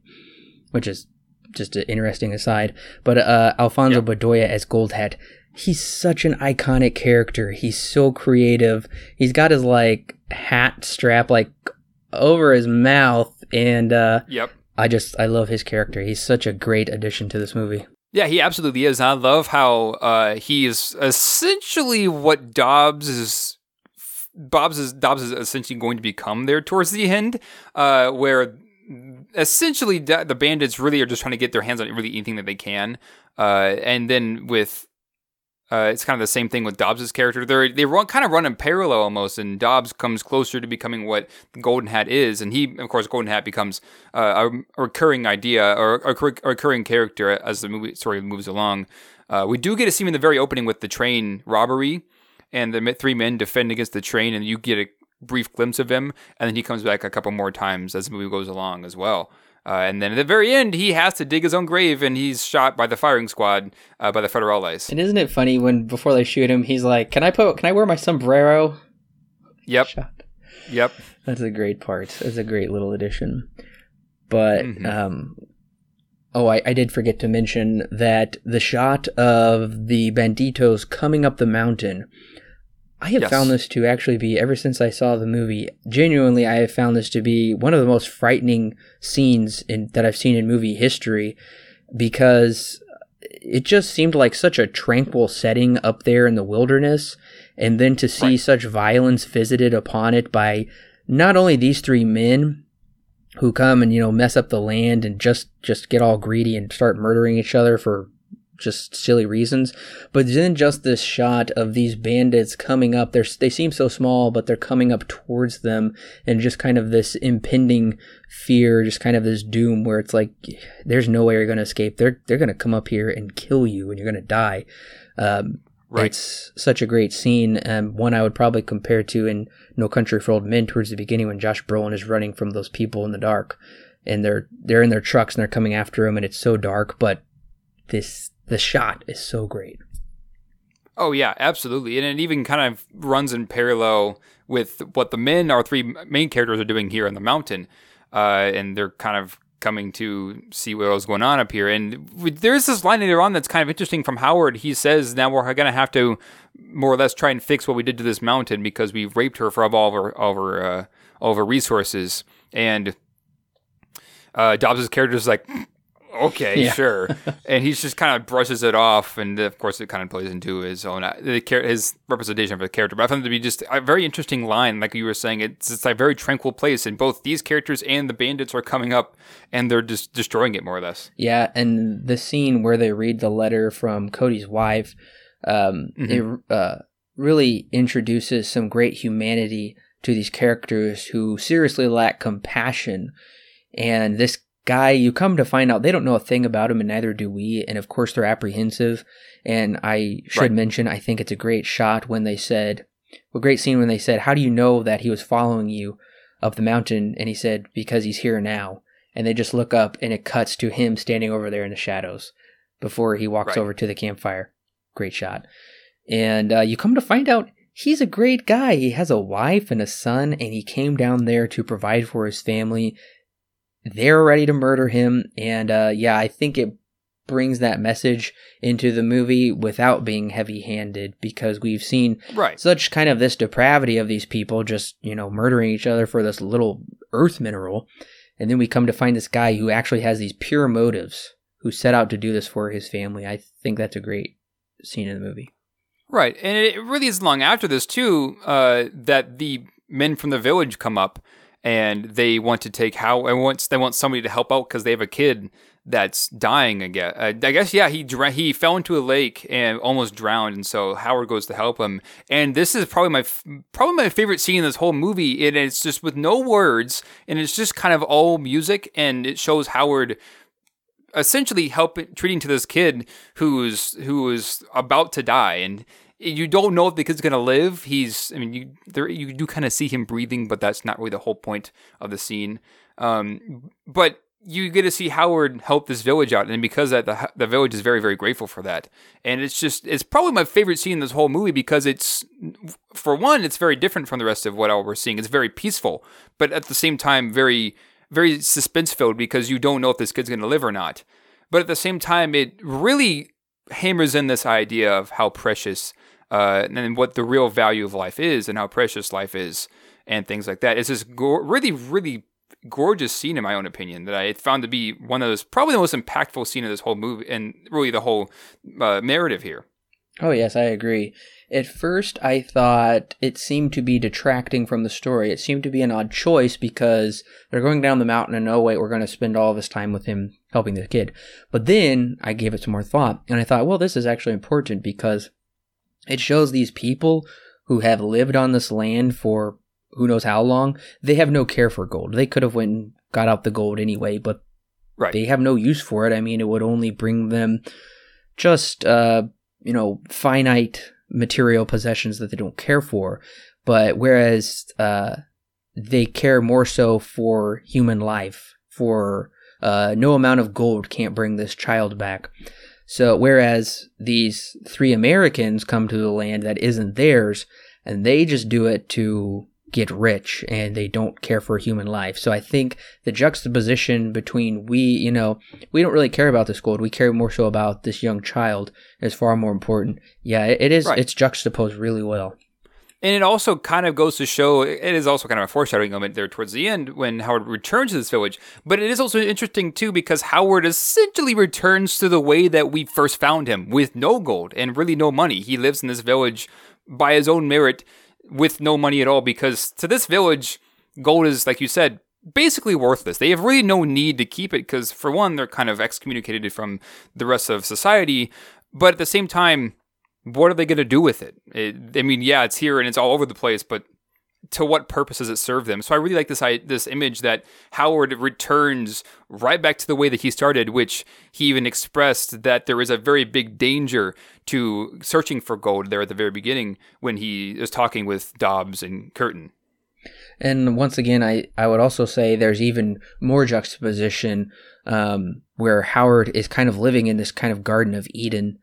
which is just an interesting aside. But uh, Alfonso Bedoya as Gold Hat, he's such an iconic character. He's so creative. He's got his like hat strap like over his mouth, and uh, Yep. I just I love his character. He's such a great addition to this movie. Yeah, he absolutely is. And I love how uh, he is essentially what Dobbs is. Dobbs is Dobbs is essentially going to become there towards the end, uh, where essentially the bandits really are just trying to get their hands on really anything that they can, uh, and then with uh, it's kind of the same thing with Dobbs's character. They they run kind of run in parallel almost, and Dobbs comes closer to becoming what Golden Hat is, and he, of course, Golden Hat becomes uh, a, a recurring idea or a, a recurring character as the movie story moves along. Uh, we do get a scene in the very opening with the train robbery, and the three men defend against the train, and you get a brief glimpse of him, and then he comes back a couple more times as the movie goes along as well. Uh, and then at the very end, he has to dig his own grave, and he's shot by the firing squad uh, by the Federales. And isn't it funny when before they shoot him, he's like, "Can I put? Can I wear my sombrero?" Yep, Shot. yep. That's a great part. That's a great little addition. But Mhm. um, oh, I, I did forget to mention that the shot of the banditos coming up the mountain. I have Yes. found this to actually be ever since I saw the movie. Genuinely, I have found this to be one of the most frightening scenes in, that I've seen in movie history because it just seemed like such a tranquil setting up there in the wilderness and then to see Right. such violence visited upon it by not only these three men who come and you know mess up the land and just just get all greedy and start murdering each other for just silly reasons. But then just this shot of these bandits coming up, they're, they seem so small, but they're coming up towards them and just kind of this impending fear, just kind of this doom where it's like, there's no way you're going to escape. They're, they're going to come up here and kill you and you're going to die. Um, right. It's such a great scene, and one I would probably compare to in No Country for Old Men towards the beginning when Josh Brolin is running from those people in the dark, and they're they're in their trucks and they're coming after him, and it's so dark, but this the shot is so great. Oh yeah, absolutely, and it even kind of runs in parallel with what the men, our three main characters, are doing here on the mountain, uh, and they're kind of coming to see what was going on up here. And there's this line later on that's kind of interesting from Howard. He says, "Now we're going to have to more or less try and fix what we did to this mountain because we raped her for all of her all of her, uh, all of her resources." And uh, Dobbs's character is like, okay, yeah. sure. and he just kind of brushes it off, and of course, it kind of plays into his own uh, his representation of the character. But I found it to be just a very interesting line, like you were saying. It's it's a very tranquil place, and both these characters and the bandits are coming up, and they're just destroying it more or less. Yeah, and the scene where they read the letter from Cody's wife, um, mm-hmm. it uh, really introduces some great humanity to these characters who seriously lack compassion. And this guy, you come to find out they don't know a thing about him, and neither do we. And of course, they're apprehensive. And I should right. mention, I think it's a great shot when they said, a great scene when they said, How do you know that he was following you up the mountain? And he said, Because he's here now. And they just look up, and it cuts to him standing over there in the shadows before he walks right. over to the campfire. Great shot. And uh, you come to find out he's a great guy. He has a wife and a son, and he came down there to provide for his family they're ready to murder him. And uh, yeah, I think it brings that message into the movie without being heavy handed because we've seen right. such kind of this depravity of these people just, you know, murdering each other for this little earth mineral. And then we come to find this guy who actually has these pure motives, who set out to do this for his family. I think that's a great scene in the movie. Right. And it really is long after this, too, uh, that the men from the village come up and they want to take how and once they want somebody to help out because they have a kid that's dying again. Uh, I guess yeah, he he fell into a lake and almost drowned, and so Howard goes to help him. And this is probably my probably my favorite scene in this whole movie. And it's just with no words, and it's just kind of all music, and it shows Howard essentially helping treating to this kid who's who is about to die, and you don't know if the kid's gonna live. He's, I mean, you there you do kind of see him breathing, but that's not really the whole point of the scene. Um, but you get to see Howard help this village out, and because that the the village is very very grateful for that. And it's just it's probably my favorite scene in this whole movie because it's for one it's very different from the rest of what we're seeing. It's very peaceful, but at the same time very very suspense filled because you don't know if this kid's gonna live or not. But at the same time, it really hammers in this idea of how precious uh, and then what the real value of life is and how precious life is and things like that. It's this go- really, really gorgeous scene, in my own opinion, that I found to be one of those probably the most impactful scene of this whole movie and really the whole uh, narrative here. Oh, yes, I agree. At first, I thought it seemed to be detracting from the story. It seemed to be an odd choice because they're going down the mountain and, oh, wait, we're going to spend all this time with him helping the kid. But then I gave it some more thought and I thought, well, this is actually important because it shows these people who have lived on this land for who knows how long. They have no care for gold. They could have went and got out the gold anyway, but right. they have no use for it. I mean, it would only bring them just uh, you know finite material possessions that they don't care for. But whereas uh, they care more so for human life, for uh, no amount of gold can't bring this child back. So, whereas these three Americans come to the land that isn't theirs, and they just do it to get rich and they don't care for human life. So I think the juxtaposition between we, you know, we don't really care about this gold. We care more so about this young child is far more important. Yeah, it is. Right. It's juxtaposed really well. And it also kind of goes to show it is also kind of a foreshadowing moment there towards the end when Howard returns to this village. But it is also interesting too because Howard essentially returns to the way that we first found him with no gold and really no money. He lives in this village by his own merit with no money at all because to this village, gold is, like you said, basically worthless. They have really no need to keep it because, for one, they're kind of excommunicated from the rest of society. But at the same time, what are they going to do with it? it? I mean, yeah, it's here and it's all over the place, but to what purpose does it serve them? So I really like this this image that Howard returns right back to the way that he started, which he even expressed that there is a very big danger to searching for gold there at the very beginning when he is talking with Dobbs and Curtin. And once again, I, I would also say there's even more juxtaposition um, where Howard is kind of living in this kind of Garden of Eden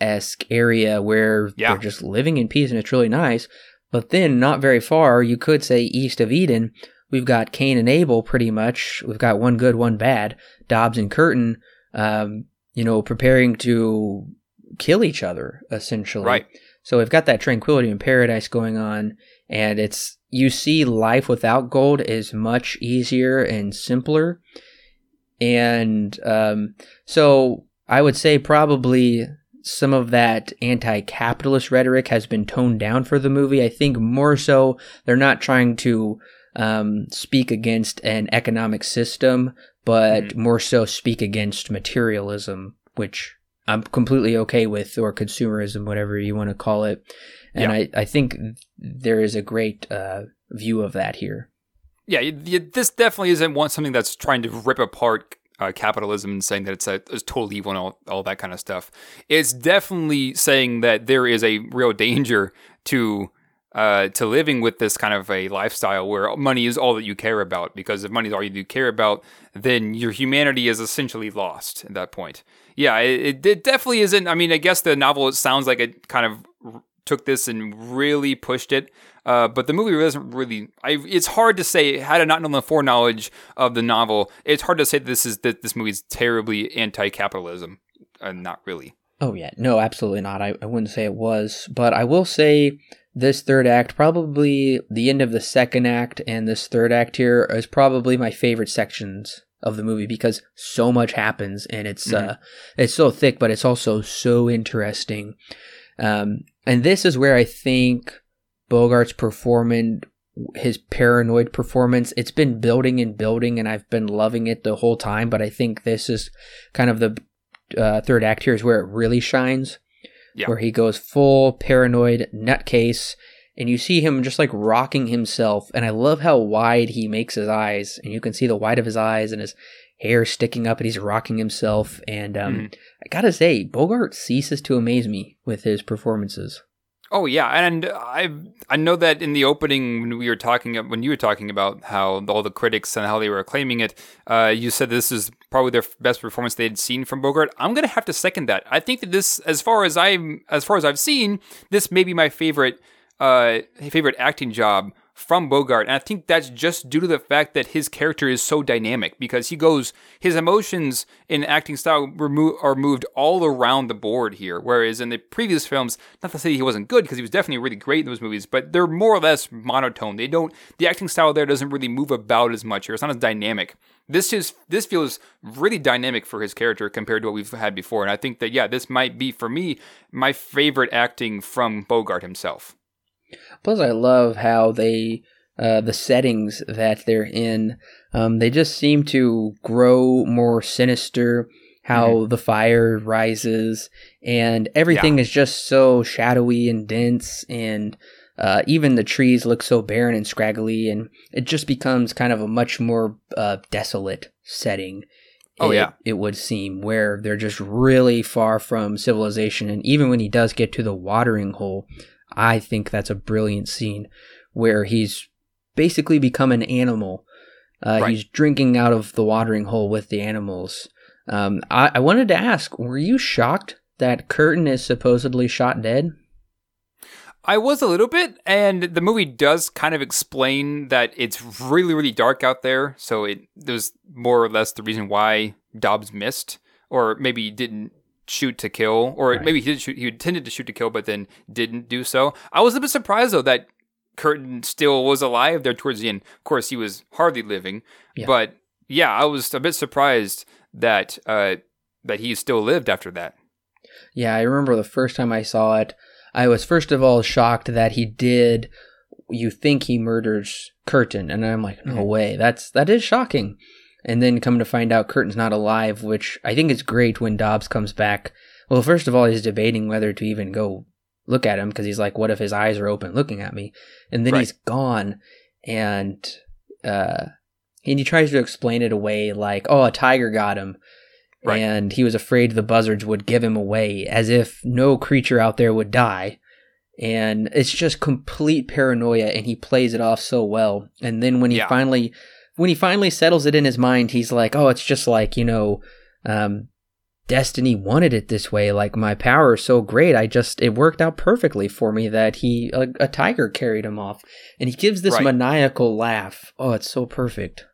esque area where yeah. they're just living in peace and it's really nice. But then, not very far, you could say east of Eden, we've got Cain and Abel pretty much. We've got one good, one bad. Dobbs and Curtin, um, you know, preparing to kill each other, essentially. Right. So we've got that tranquility in paradise going on, and it's you see life without gold is much easier and simpler. And um, so I would say probably some of that anti capitalist rhetoric has been toned down for the movie. I think more so they're not trying to um, speak against an economic system, but mm-hmm. more so speak against materialism, which I'm completely okay with, or consumerism, whatever you want to call it. And yeah. I, I think there is a great uh, view of that here. Yeah, this definitely isn't one something that's trying to rip apart uh, capitalism and saying that it's, a, it's totally evil and all, all that kind of stuff. It's definitely saying that there is a real danger to uh, to living with this kind of a lifestyle where money is all that you care about. Because if money is all you care about, then your humanity is essentially lost at that point. Yeah, it, it definitely isn't. I mean, I guess the novel sounds like it kind of took this and really pushed it. Uh, but the movie doesn't really. I, it's hard to say. Had I not known the foreknowledge of the novel, it's hard to say that this is that this movie is terribly anti-capitalism. Uh, not really. Oh yeah, no, absolutely not. I, I wouldn't say it was, but I will say this third act, probably the end of the second act and this third act here, is probably my favorite sections of the movie because so much happens and it's mm-hmm. uh it's so thick, but it's also so interesting. Um, and this is where I think Bogart's performance, his paranoid performance, it's been building and building, and I've been loving it the whole time. But I think this is kind of the uh, third act here is where it really shines, yeah. where he goes full paranoid nutcase, and you see him just like rocking himself. And I love how wide he makes his eyes, and you can see the white of his eyes and his hair sticking up, and he's rocking himself. And um, mm. I gotta say, Bogart ceases to amaze me with his performances. Oh yeah, and I I know that in the opening when we were talking when you were talking about how all the critics and how they were acclaiming it, uh, you said this is probably their best performance they had seen from Bogart. I'm gonna have to second that. I think that this, as far as I as far as I've seen, this may be my favorite uh, favorite acting job from Bogart. And I think that's just due to the fact that his character is so dynamic because he goes, his emotions in acting style remo- are moved all around the board here. Whereas in the previous films, not to say he wasn't good because he was definitely really great in those movies, but they're more or less monotone. They don't, the acting style there doesn't really move about as much here. it's not as dynamic. This is this feels really dynamic for his character compared to what we've had before, and I think that yeah, this might be for me my favorite acting from Bogart himself. Plus, I love how they uh, the settings that they're in. Um, they just seem to grow more sinister. How mm-hmm. the fire rises, and everything yeah. is just so shadowy and dense, and uh, even the trees look so barren and scraggly, and it just becomes kind of a much more uh, desolate setting. Oh it, yeah, it would seem where they're just really far from civilization, and even when he does get to the watering hole, I think that's a brilliant scene where he's basically become an animal. Uh, right. He's drinking out of the watering hole with the animals. Um, I, I wanted to ask, were you shocked that Curtin is supposedly shot dead? I was a little bit, and the movie does kind of explain that it's really, really dark out there. So it was more or less the reason why Dobbs missed, or maybe didn't shoot to kill, or right. maybe he did shoot. He intended to shoot to kill, but then didn't do so. I was a bit surprised though that Curtin still was alive there towards the end. Of course, he was hardly living, yeah. but yeah, I was a bit surprised that uh, that he still lived after that. Yeah, I remember the first time I saw it. I was first of all shocked that he did you think he murders Curtin, and I'm like, no Mhm. way. That's that is shocking. And then come to find out Curtin's not alive, which I think is great when Dobbs comes back. Well, first of all, he's debating whether to even go look at him because he's like, what if his eyes are open looking at me? And then Right. he's gone, and uh, and he tries to explain it away like, oh, a tiger got him. Right. And he was afraid the buzzards would give him away, as if no creature out there would die and it's just complete paranoia and he plays it off so well and then when he Yeah. finally when he finally settles it in his mind he's like oh it's just like you know um destiny wanted it this way. Like my power is so great. I just it worked out perfectly for me that he a, a tiger carried him off. And he gives this Right. maniacal laugh. Oh it's so perfect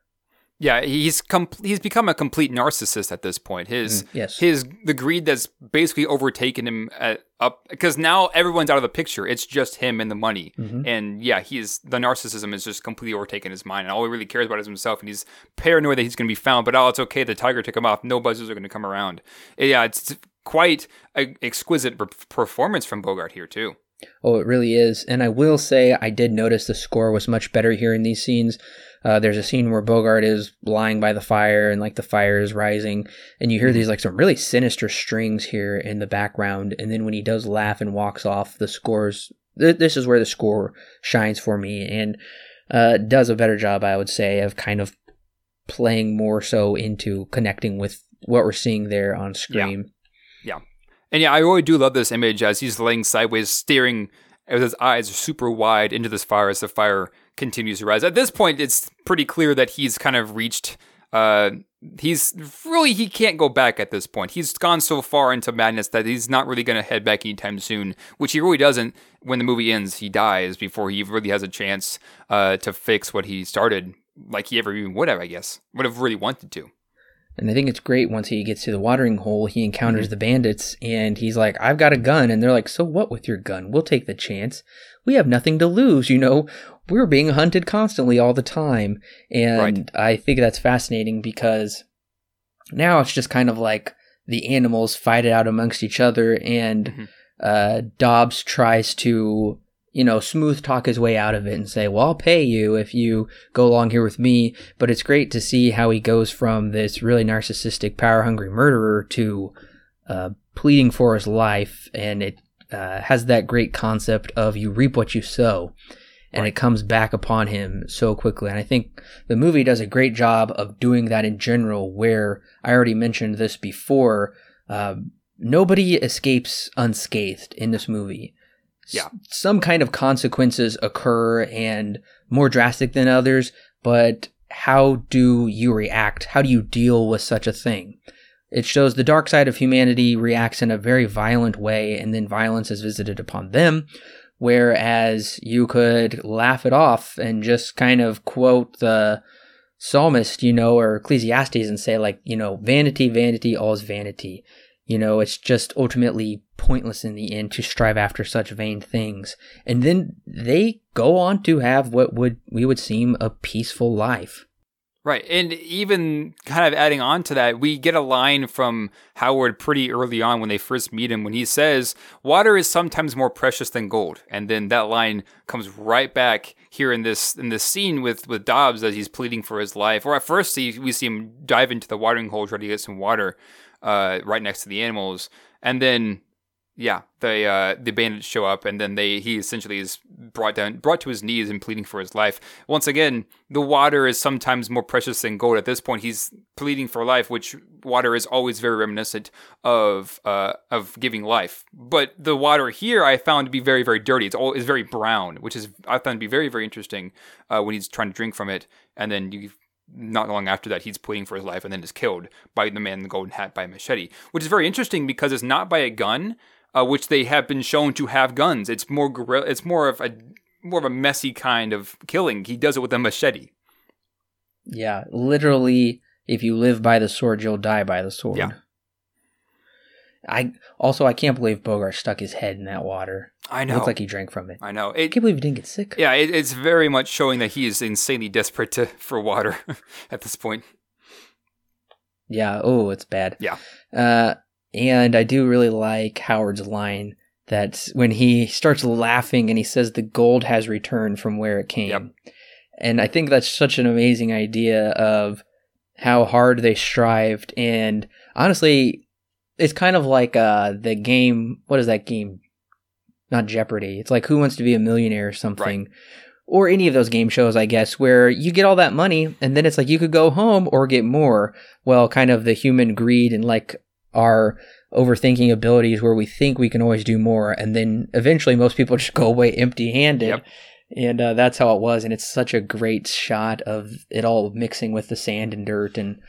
Yeah, he's com- he's become a complete narcissist at this point. His Mm, yes his the greed that's basically overtaken him at, up because now everyone's out of the picture. It's just him and the money. Mhm. And yeah, he's the narcissism has just completely overtaken his mind, and all he really cares about is himself. And he's paranoid that he's going to be found. But oh, it's okay. The tiger took him off. No buzzards are going to come around. Yeah, it's quite an exquisite per- performance from Bogart here too. Oh, it really is. And I will say, I did notice the score was much better here in these scenes. Uh, there's a scene where Bogart is lying by the fire and like the fire is rising, and you hear these like some really sinister strings here in the background. And then when he does laugh and walks off, the scores. Th- this is where the score shines for me and uh, does a better job, I would say, of kind of playing more so into connecting with what we're seeing there on screen. Yeah. yeah. And yeah, I really do love this image as he's laying sideways, staring with his eyes super wide into this fire as the fire continues to rise. At this point, it's pretty clear that he's kind of reached. Uh, he's really he can't go back at this point. He's gone so far into madness that he's not really going to head back anytime soon. Which he really doesn't. When the movie ends, he dies before he really has a chance uh, to fix what he started, like he ever even would have. I guess would have really wanted to. And I think it's great once he gets to the watering hole, he encounters the bandits and he's like, I've got a gun. And they're like, So what with your gun? We'll take the chance. We have nothing to lose, you know? We're being hunted constantly all the time. And Right. I think that's fascinating because now it's just kind of like the animals fight it out amongst each other and Mhm. uh, Dobbs tries to, you know, smooth talk his way out of it and say, well, I'll pay you if you go along here with me. But it's great to see how he goes from this really narcissistic, power hungry murderer to uh, pleading for his life. And it uh, has that great concept of you reap what you sow. And it comes back upon him so quickly. And I think the movie does a great job of doing that in general, where I already mentioned this before. Um, nobody escapes unscathed in this movie. S- Yeah. some kind of consequences occur and more drastic than others, but how do you react? How do you deal with such a thing? It shows the dark side of humanity reacts in a very violent way, and then violence is visited upon them. Whereas you could laugh it off and just kind of quote the psalmist, you know, or Ecclesiastes and say, like, you know, vanity, vanity, all's vanity. You know, it's just ultimately pointless in the end to strive after such vain things. And then they go on to have what would we would seem a peaceful life. Right. And even kind of adding on to that, we get a line from Howard pretty early on when they first meet him when he says, Water is sometimes more precious than gold. And then that line comes right back here in this in this scene with, with Dobbs as he's pleading for his life. Or at first he, we see him dive into the watering hole trying to get some water uh, right next to the animals. And then yeah, the uh, the bandits show up, and then they he essentially is brought down, brought to his knees, and pleading for his life. Once again, the water is sometimes more precious than gold. At this point, he's pleading for life, which water is always very reminiscent of uh, of giving life. But the water here, I found to be very very dirty. It's all is very brown, which is I found to be very very interesting uh, when he's trying to drink from it, and then you not long after that, he's pleading for his life and then is killed by the man in the golden hat by a machete, which is very interesting because it's not by a gun, uh, which they have been shown to have guns. It's more guerrilla. It's more of a more of a messy kind of killing. He does it with a machete. Yeah, literally, if you live by the sword, you'll die by the sword. Yeah. I also I can't believe Bogart stuck his head in that water. I It know. looked like he drank from it. I know. I It, can't believe he didn't get sick. yeah, it, it's very much showing that he is insanely desperate to for water at this point. Yeah. Oh, it's bad. Yeah. Uh, and I do really like Howard's line that when he starts laughing and he says the gold has returned from where it came. Yep. And I think that's such an amazing idea of how hard they strived. And honestly, it's kind of like uh, the game. What is that game? Not Jeopardy. It's like Who Wants to Be a Millionaire or something. Or any of those game shows, I guess, where you get all that money and then it's like you could go home or get more. Well, kind of the human greed and like our overthinking abilities where we think we can always do more. And then eventually most people just go away empty handed. Yep. And uh, that's how it was. And it's such a great shot of it all mixing with the sand and dirt and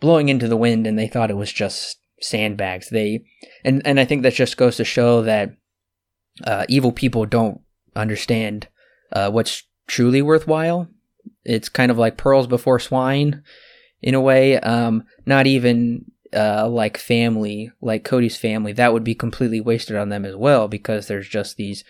blowing into the wind. And they thought it was just sandbags. They, and, and I think that just goes to show that uh, evil people don't understand uh, what's truly worthwhile. It's kind of like pearls before swine in a way. Um, not even uh, like family, like Cody's family, that would be completely wasted on them as well because there's just these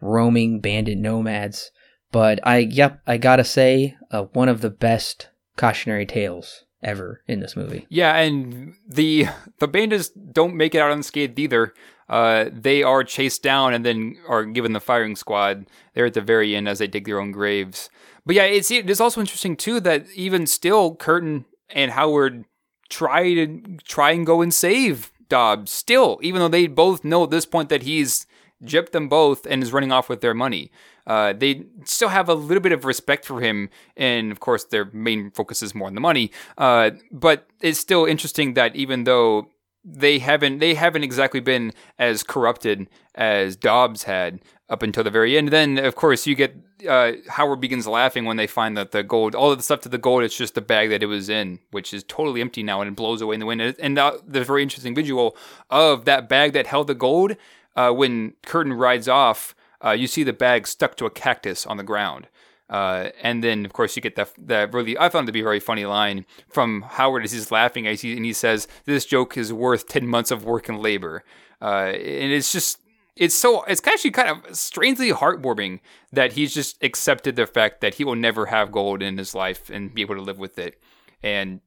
roaming bandit nomads. But I, yep, I gotta say, uh, one of the best cautionary tales ever in this movie. Yeah, and the the bandits don't make it out unscathed either. Uh, they are chased down and then are given the firing squad there at the very end as they dig their own graves. But yeah, it's it is also interesting too that even still, Curtin and Howard try to try and go and save Dobbs. Still, even though they both know at this point that he's gypped them both and is running off with their money. Uh, they still have a little bit of respect for him, and of course, their main focus is more on the money. Uh, but it's still interesting that even though they haven't they haven't exactly been as corrupted as Dobbs had up until the very end. Then, of course, you get uh, Howard begins laughing when they find that the gold, all of the stuff to the gold, it's just the bag that it was in, which is totally empty now and it blows away in the wind. And the very interesting visual of that bag that held the gold uh, when Curtin rides off. Uh, you see the bag stuck to a cactus on the ground. Uh, and then, of course, you get that that really I found it to be a very funny line from Howard as he's laughing as he and he says, "This joke is worth ten months of work and labor," uh, and it's just it's so it's actually kind of strangely heartwarming that he's just accepted the fact that he will never have gold in his life and be able to live with it, and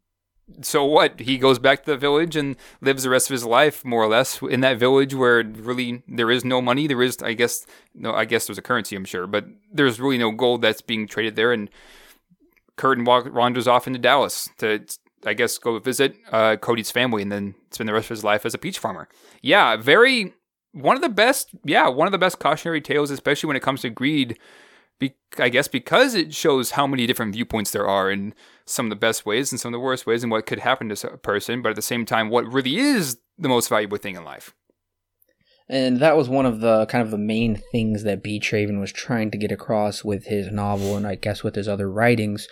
so what? He goes back to the village and lives the rest of his life more or less in that village where really there is no money. There is, I guess, no, I guess there's a currency, I'm sure, but there's really no gold that's being traded there. And Curtin wanders off into Dallas to, I guess, go visit uh, Cody's family and then spend the rest of his life as a peach farmer. Yeah, very one of the best. Yeah, one of the best cautionary tales, especially when it comes to greed be, I guess because it shows how many different viewpoints there are and some of the best ways and some of the worst ways and what could happen to a person, but at the same time, what really is the most valuable thing in life. And that was one of the kind of the main things that B. Traven was trying to get across with his novel and I guess with his other writings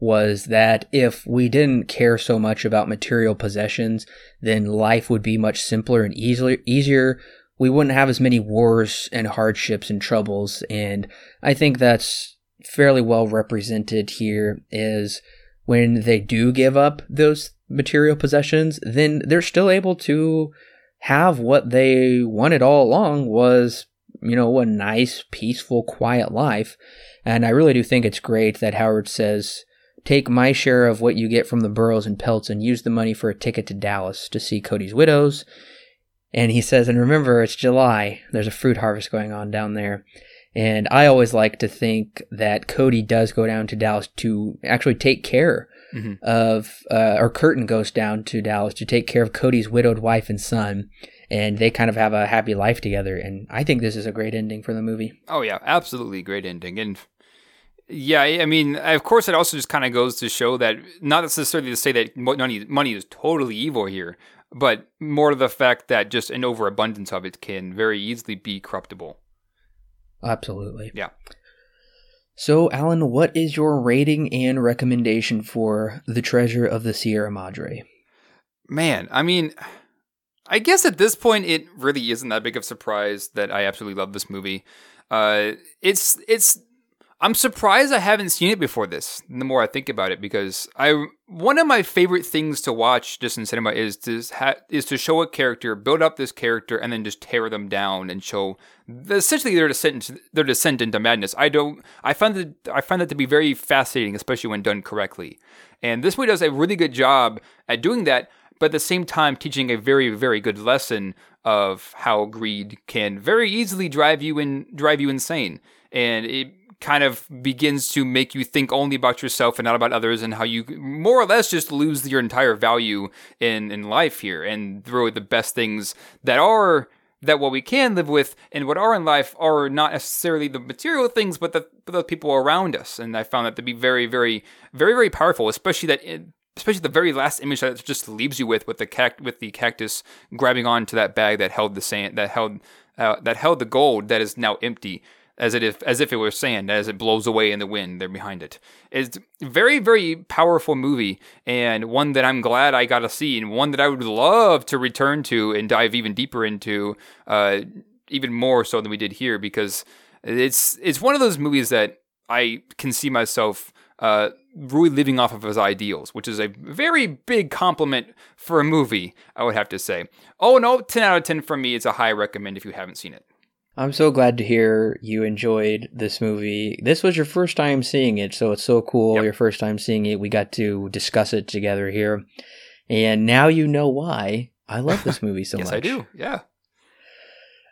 was that if we didn't care so much about material possessions, then life would be much simpler and easier easier we wouldn't have as many wars and hardships and troubles. And I think that's fairly well represented here is when they do give up those material possessions, then they're still able to have what they wanted all along was, you know, a nice, peaceful, quiet life. And I really do think it's great that Howard says, take my share of what you get from the burros and pelts and use the money for a ticket to Dallas to see Cody's widows and he says, and remember, it's July. There's a fruit harvest going on down there. And I always like to think that Cody does go down to Dallas to actually take care mm-hmm. of, uh, or Curtin goes down to Dallas to take care of Cody's widowed wife and son. And they kind of have a happy life together. And I think this is a great ending for the movie. Oh, yeah, absolutely great ending. And yeah, I mean, of course, it also just kind of goes to show that not necessarily to say that money money is totally evil here, but more to the fact that just an overabundance of it can very easily be corruptible. Absolutely. Yeah. So, Alan, what is your rating and recommendation for The Treasure of the Sierra Madre? Man, I mean, I guess at this point it really isn't that big of a surprise that I absolutely love this movie. Uh, it's it's I'm surprised I haven't seen it before this. The more I think about it, because I one of my favorite things to watch just in cinema is to ha- is to show a character, build up this character, and then just tear them down and show essentially their descent their descent into madness. I don't. I find that I find that to be very fascinating, especially when done correctly. And this movie does a really good job at doing that, but at the same time teaching a very very good lesson of how greed can very easily drive you in drive you insane, and it kind of begins to make you think only about yourself and not about others and how you more or less just lose your entire value in in life here and really the best things that are that what we can live with and what are in life are not necessarily the material things, but the, the people around us. And I found that to be very, very, very, very powerful, especially that. Especially the very last image that just leaves you with, with the cact- with the cactus grabbing onto that bag that held the sand, that held, uh, that held the gold that is now empty as if as if it were sand as it blows away in the wind they're behind it. It's very very powerful movie and one that I'm glad I got to see and one that I would love to return to and dive even deeper into uh, even more so than we did here because it's it's one of those movies that I can see myself uh, really living off of his ideals, which is a very big compliment for a movie, I would have to say. Oh no, 10 out of 10 for me. It's a high recommend if you haven't seen it. I'm so glad to hear you enjoyed this movie. This was your first time seeing it, so it's so cool. Yep. Your first time seeing it. We got to discuss it together here. And now you know why I love this movie so yes, much. Yes, I do. Yeah.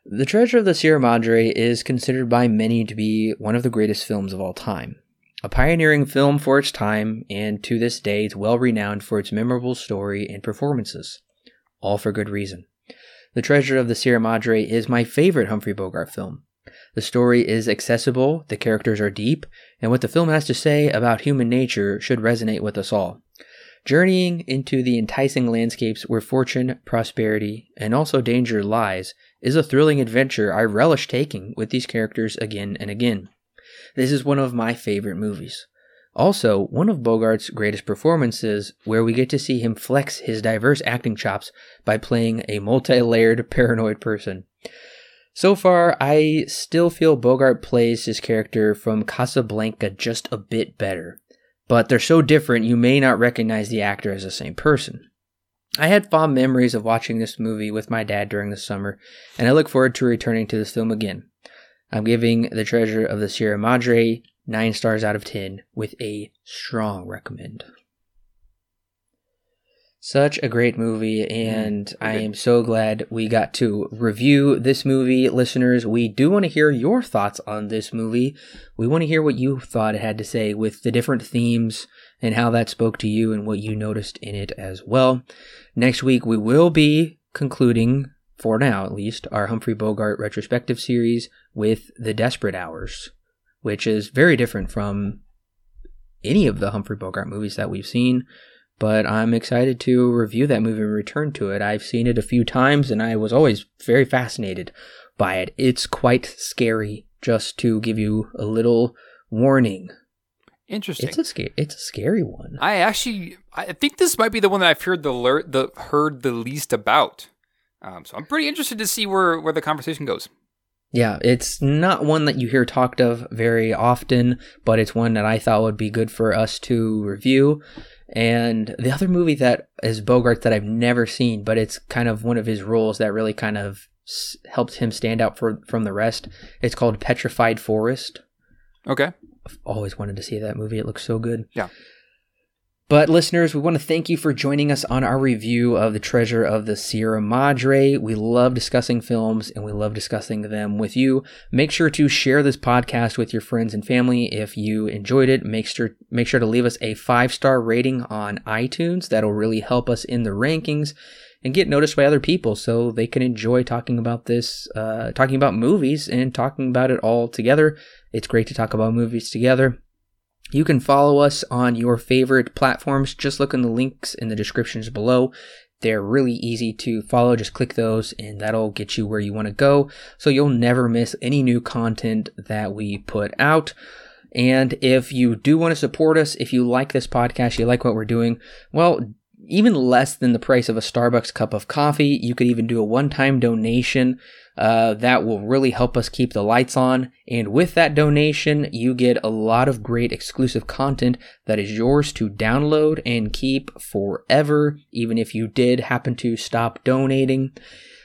The Treasure of the Sierra Madre is considered by many to be one of the greatest films of all time. A pioneering film for its time, and to this day, it's well renowned for its memorable story and performances. All for good reason. The Treasure of the Sierra Madre is my favorite Humphrey Bogart film. The story is accessible, the characters are deep, and what the film has to say about human nature should resonate with us all. Journeying into the enticing landscapes where fortune, prosperity, and also danger lies is a thrilling adventure I relish taking with these characters again and again. This is one of my favorite movies. Also, one of Bogart's greatest performances, where we get to see him flex his diverse acting chops by playing a multi layered paranoid person. So far, I still feel Bogart plays his character from Casablanca just a bit better, but they're so different you may not recognize the actor as the same person. I had fond memories of watching this movie with my dad during the summer, and I look forward to returning to this film again. I'm giving The Treasure of the Sierra Madre 9 stars out of 10 with a strong recommend. Such a great movie, and mm, I am so glad we got to review this movie. Listeners, we do want to hear your thoughts on this movie. We want to hear what you thought it had to say with the different themes and how that spoke to you and what you noticed in it as well. Next week, we will be concluding, for now at least, our Humphrey Bogart retrospective series with The Desperate Hours which is very different from any of the Humphrey Bogart movies that we've seen. But I'm excited to review that movie and return to it. I've seen it a few times and I was always very fascinated by it. It's quite scary, just to give you a little warning. Interesting. It's a scary. It's a scary one. I actually, I think this might be the one that I've heard the the heard the least about. Um, so I'm pretty interested to see where where the conversation goes. Yeah, it's not one that you hear talked of very often, but it's one that I thought would be good for us to review. And the other movie that is Bogart that I've never seen, but it's kind of one of his roles that really kind of helped him stand out for, from the rest. It's called Petrified Forest. Okay. I've always wanted to see that movie. It looks so good. Yeah. But listeners, we want to thank you for joining us on our review of The Treasure of the Sierra Madre. We love discussing films and we love discussing them with you. Make sure to share this podcast with your friends and family if you enjoyed it. Make sure make sure to leave us a 5-star rating on iTunes. That'll really help us in the rankings and get noticed by other people so they can enjoy talking about this, uh, talking about movies and talking about it all together. It's great to talk about movies together. You can follow us on your favorite platforms. Just look in the links in the descriptions below. They're really easy to follow. Just click those and that'll get you where you want to go. So you'll never miss any new content that we put out. And if you do want to support us, if you like this podcast, you like what we're doing, well, even less than the price of a Starbucks cup of coffee, you could even do a one time donation uh, that will really help us keep the lights on. And with that donation, you get a lot of great exclusive content that is yours to download and keep forever, even if you did happen to stop donating.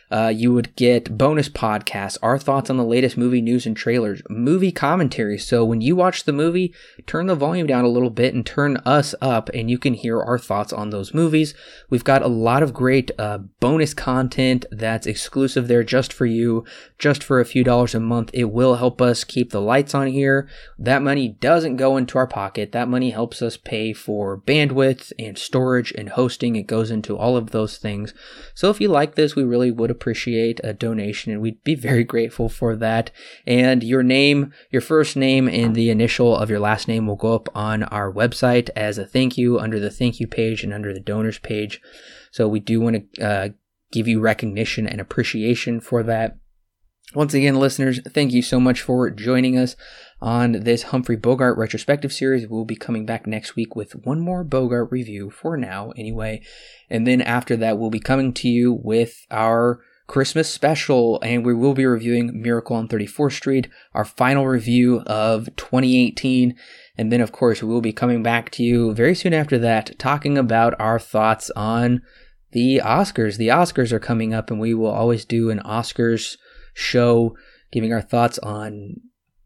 Uh, you would get bonus podcasts, our thoughts on the latest movie news and trailers, movie commentary. So when you watch the movie, turn the volume down a little bit and turn us up, and you can hear our thoughts on those movies. We've got a lot of great uh, bonus content that's exclusive there just for you, just for a few dollars a month. It will help us keep the lights on here. That money doesn't go into our pocket. That money helps us pay for bandwidth and storage and hosting. It goes into all of those things. So if you like this, we really would appreciate a donation and we'd be very grateful for that. And your name, your first name and the initial of your last name will go up on our website as a thank you under the thank you page and under the donors page. So we do want to uh, give you recognition and appreciation for that. Once again, listeners, thank you so much for joining us on this Humphrey Bogart retrospective series. We'll be coming back next week with one more Bogart review for now, anyway. And then after that, we'll be coming to you with our Christmas special, and we will be reviewing Miracle on 34th Street, our final review of 2018. And then, of course, we will be coming back to you very soon after that, talking about our thoughts on the Oscars. The Oscars are coming up, and we will always do an Oscars show, giving our thoughts on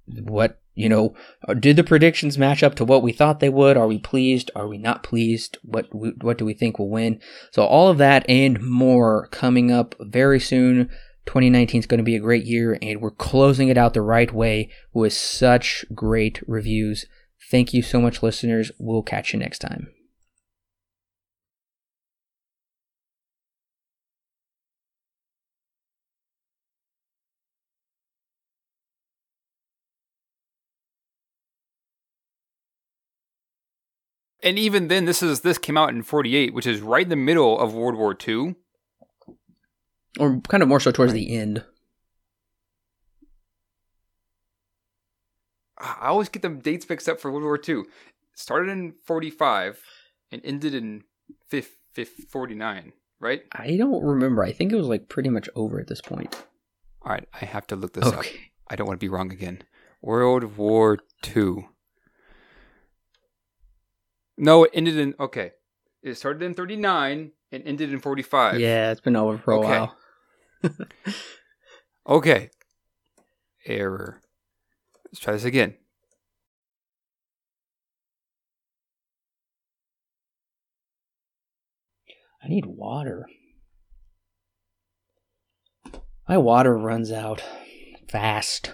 what you know. Uh, did the predictions match up to what we thought they would? Are we pleased? Are we not pleased? What what do we think will win? So all of that and more coming up very soon. 2019 is going to be a great year, and we're closing it out the right way with such great reviews. Thank you so much, listeners. We'll catch you next time. And even then, this is this came out in '48, which is right in the middle of World War II. Or kind of more so towards the end. I always get the dates mixed up for World War II. Started in 45 and ended in 49, right? I don't remember. I think it was like pretty much over at this point. All right, I have to look this okay. up. I don't want to be wrong again. World War II. No, it ended in okay. It started in 39 and ended in 45. Yeah, it's been over for a okay. while. okay. Error. Let's try this again. I need water. My water runs out fast.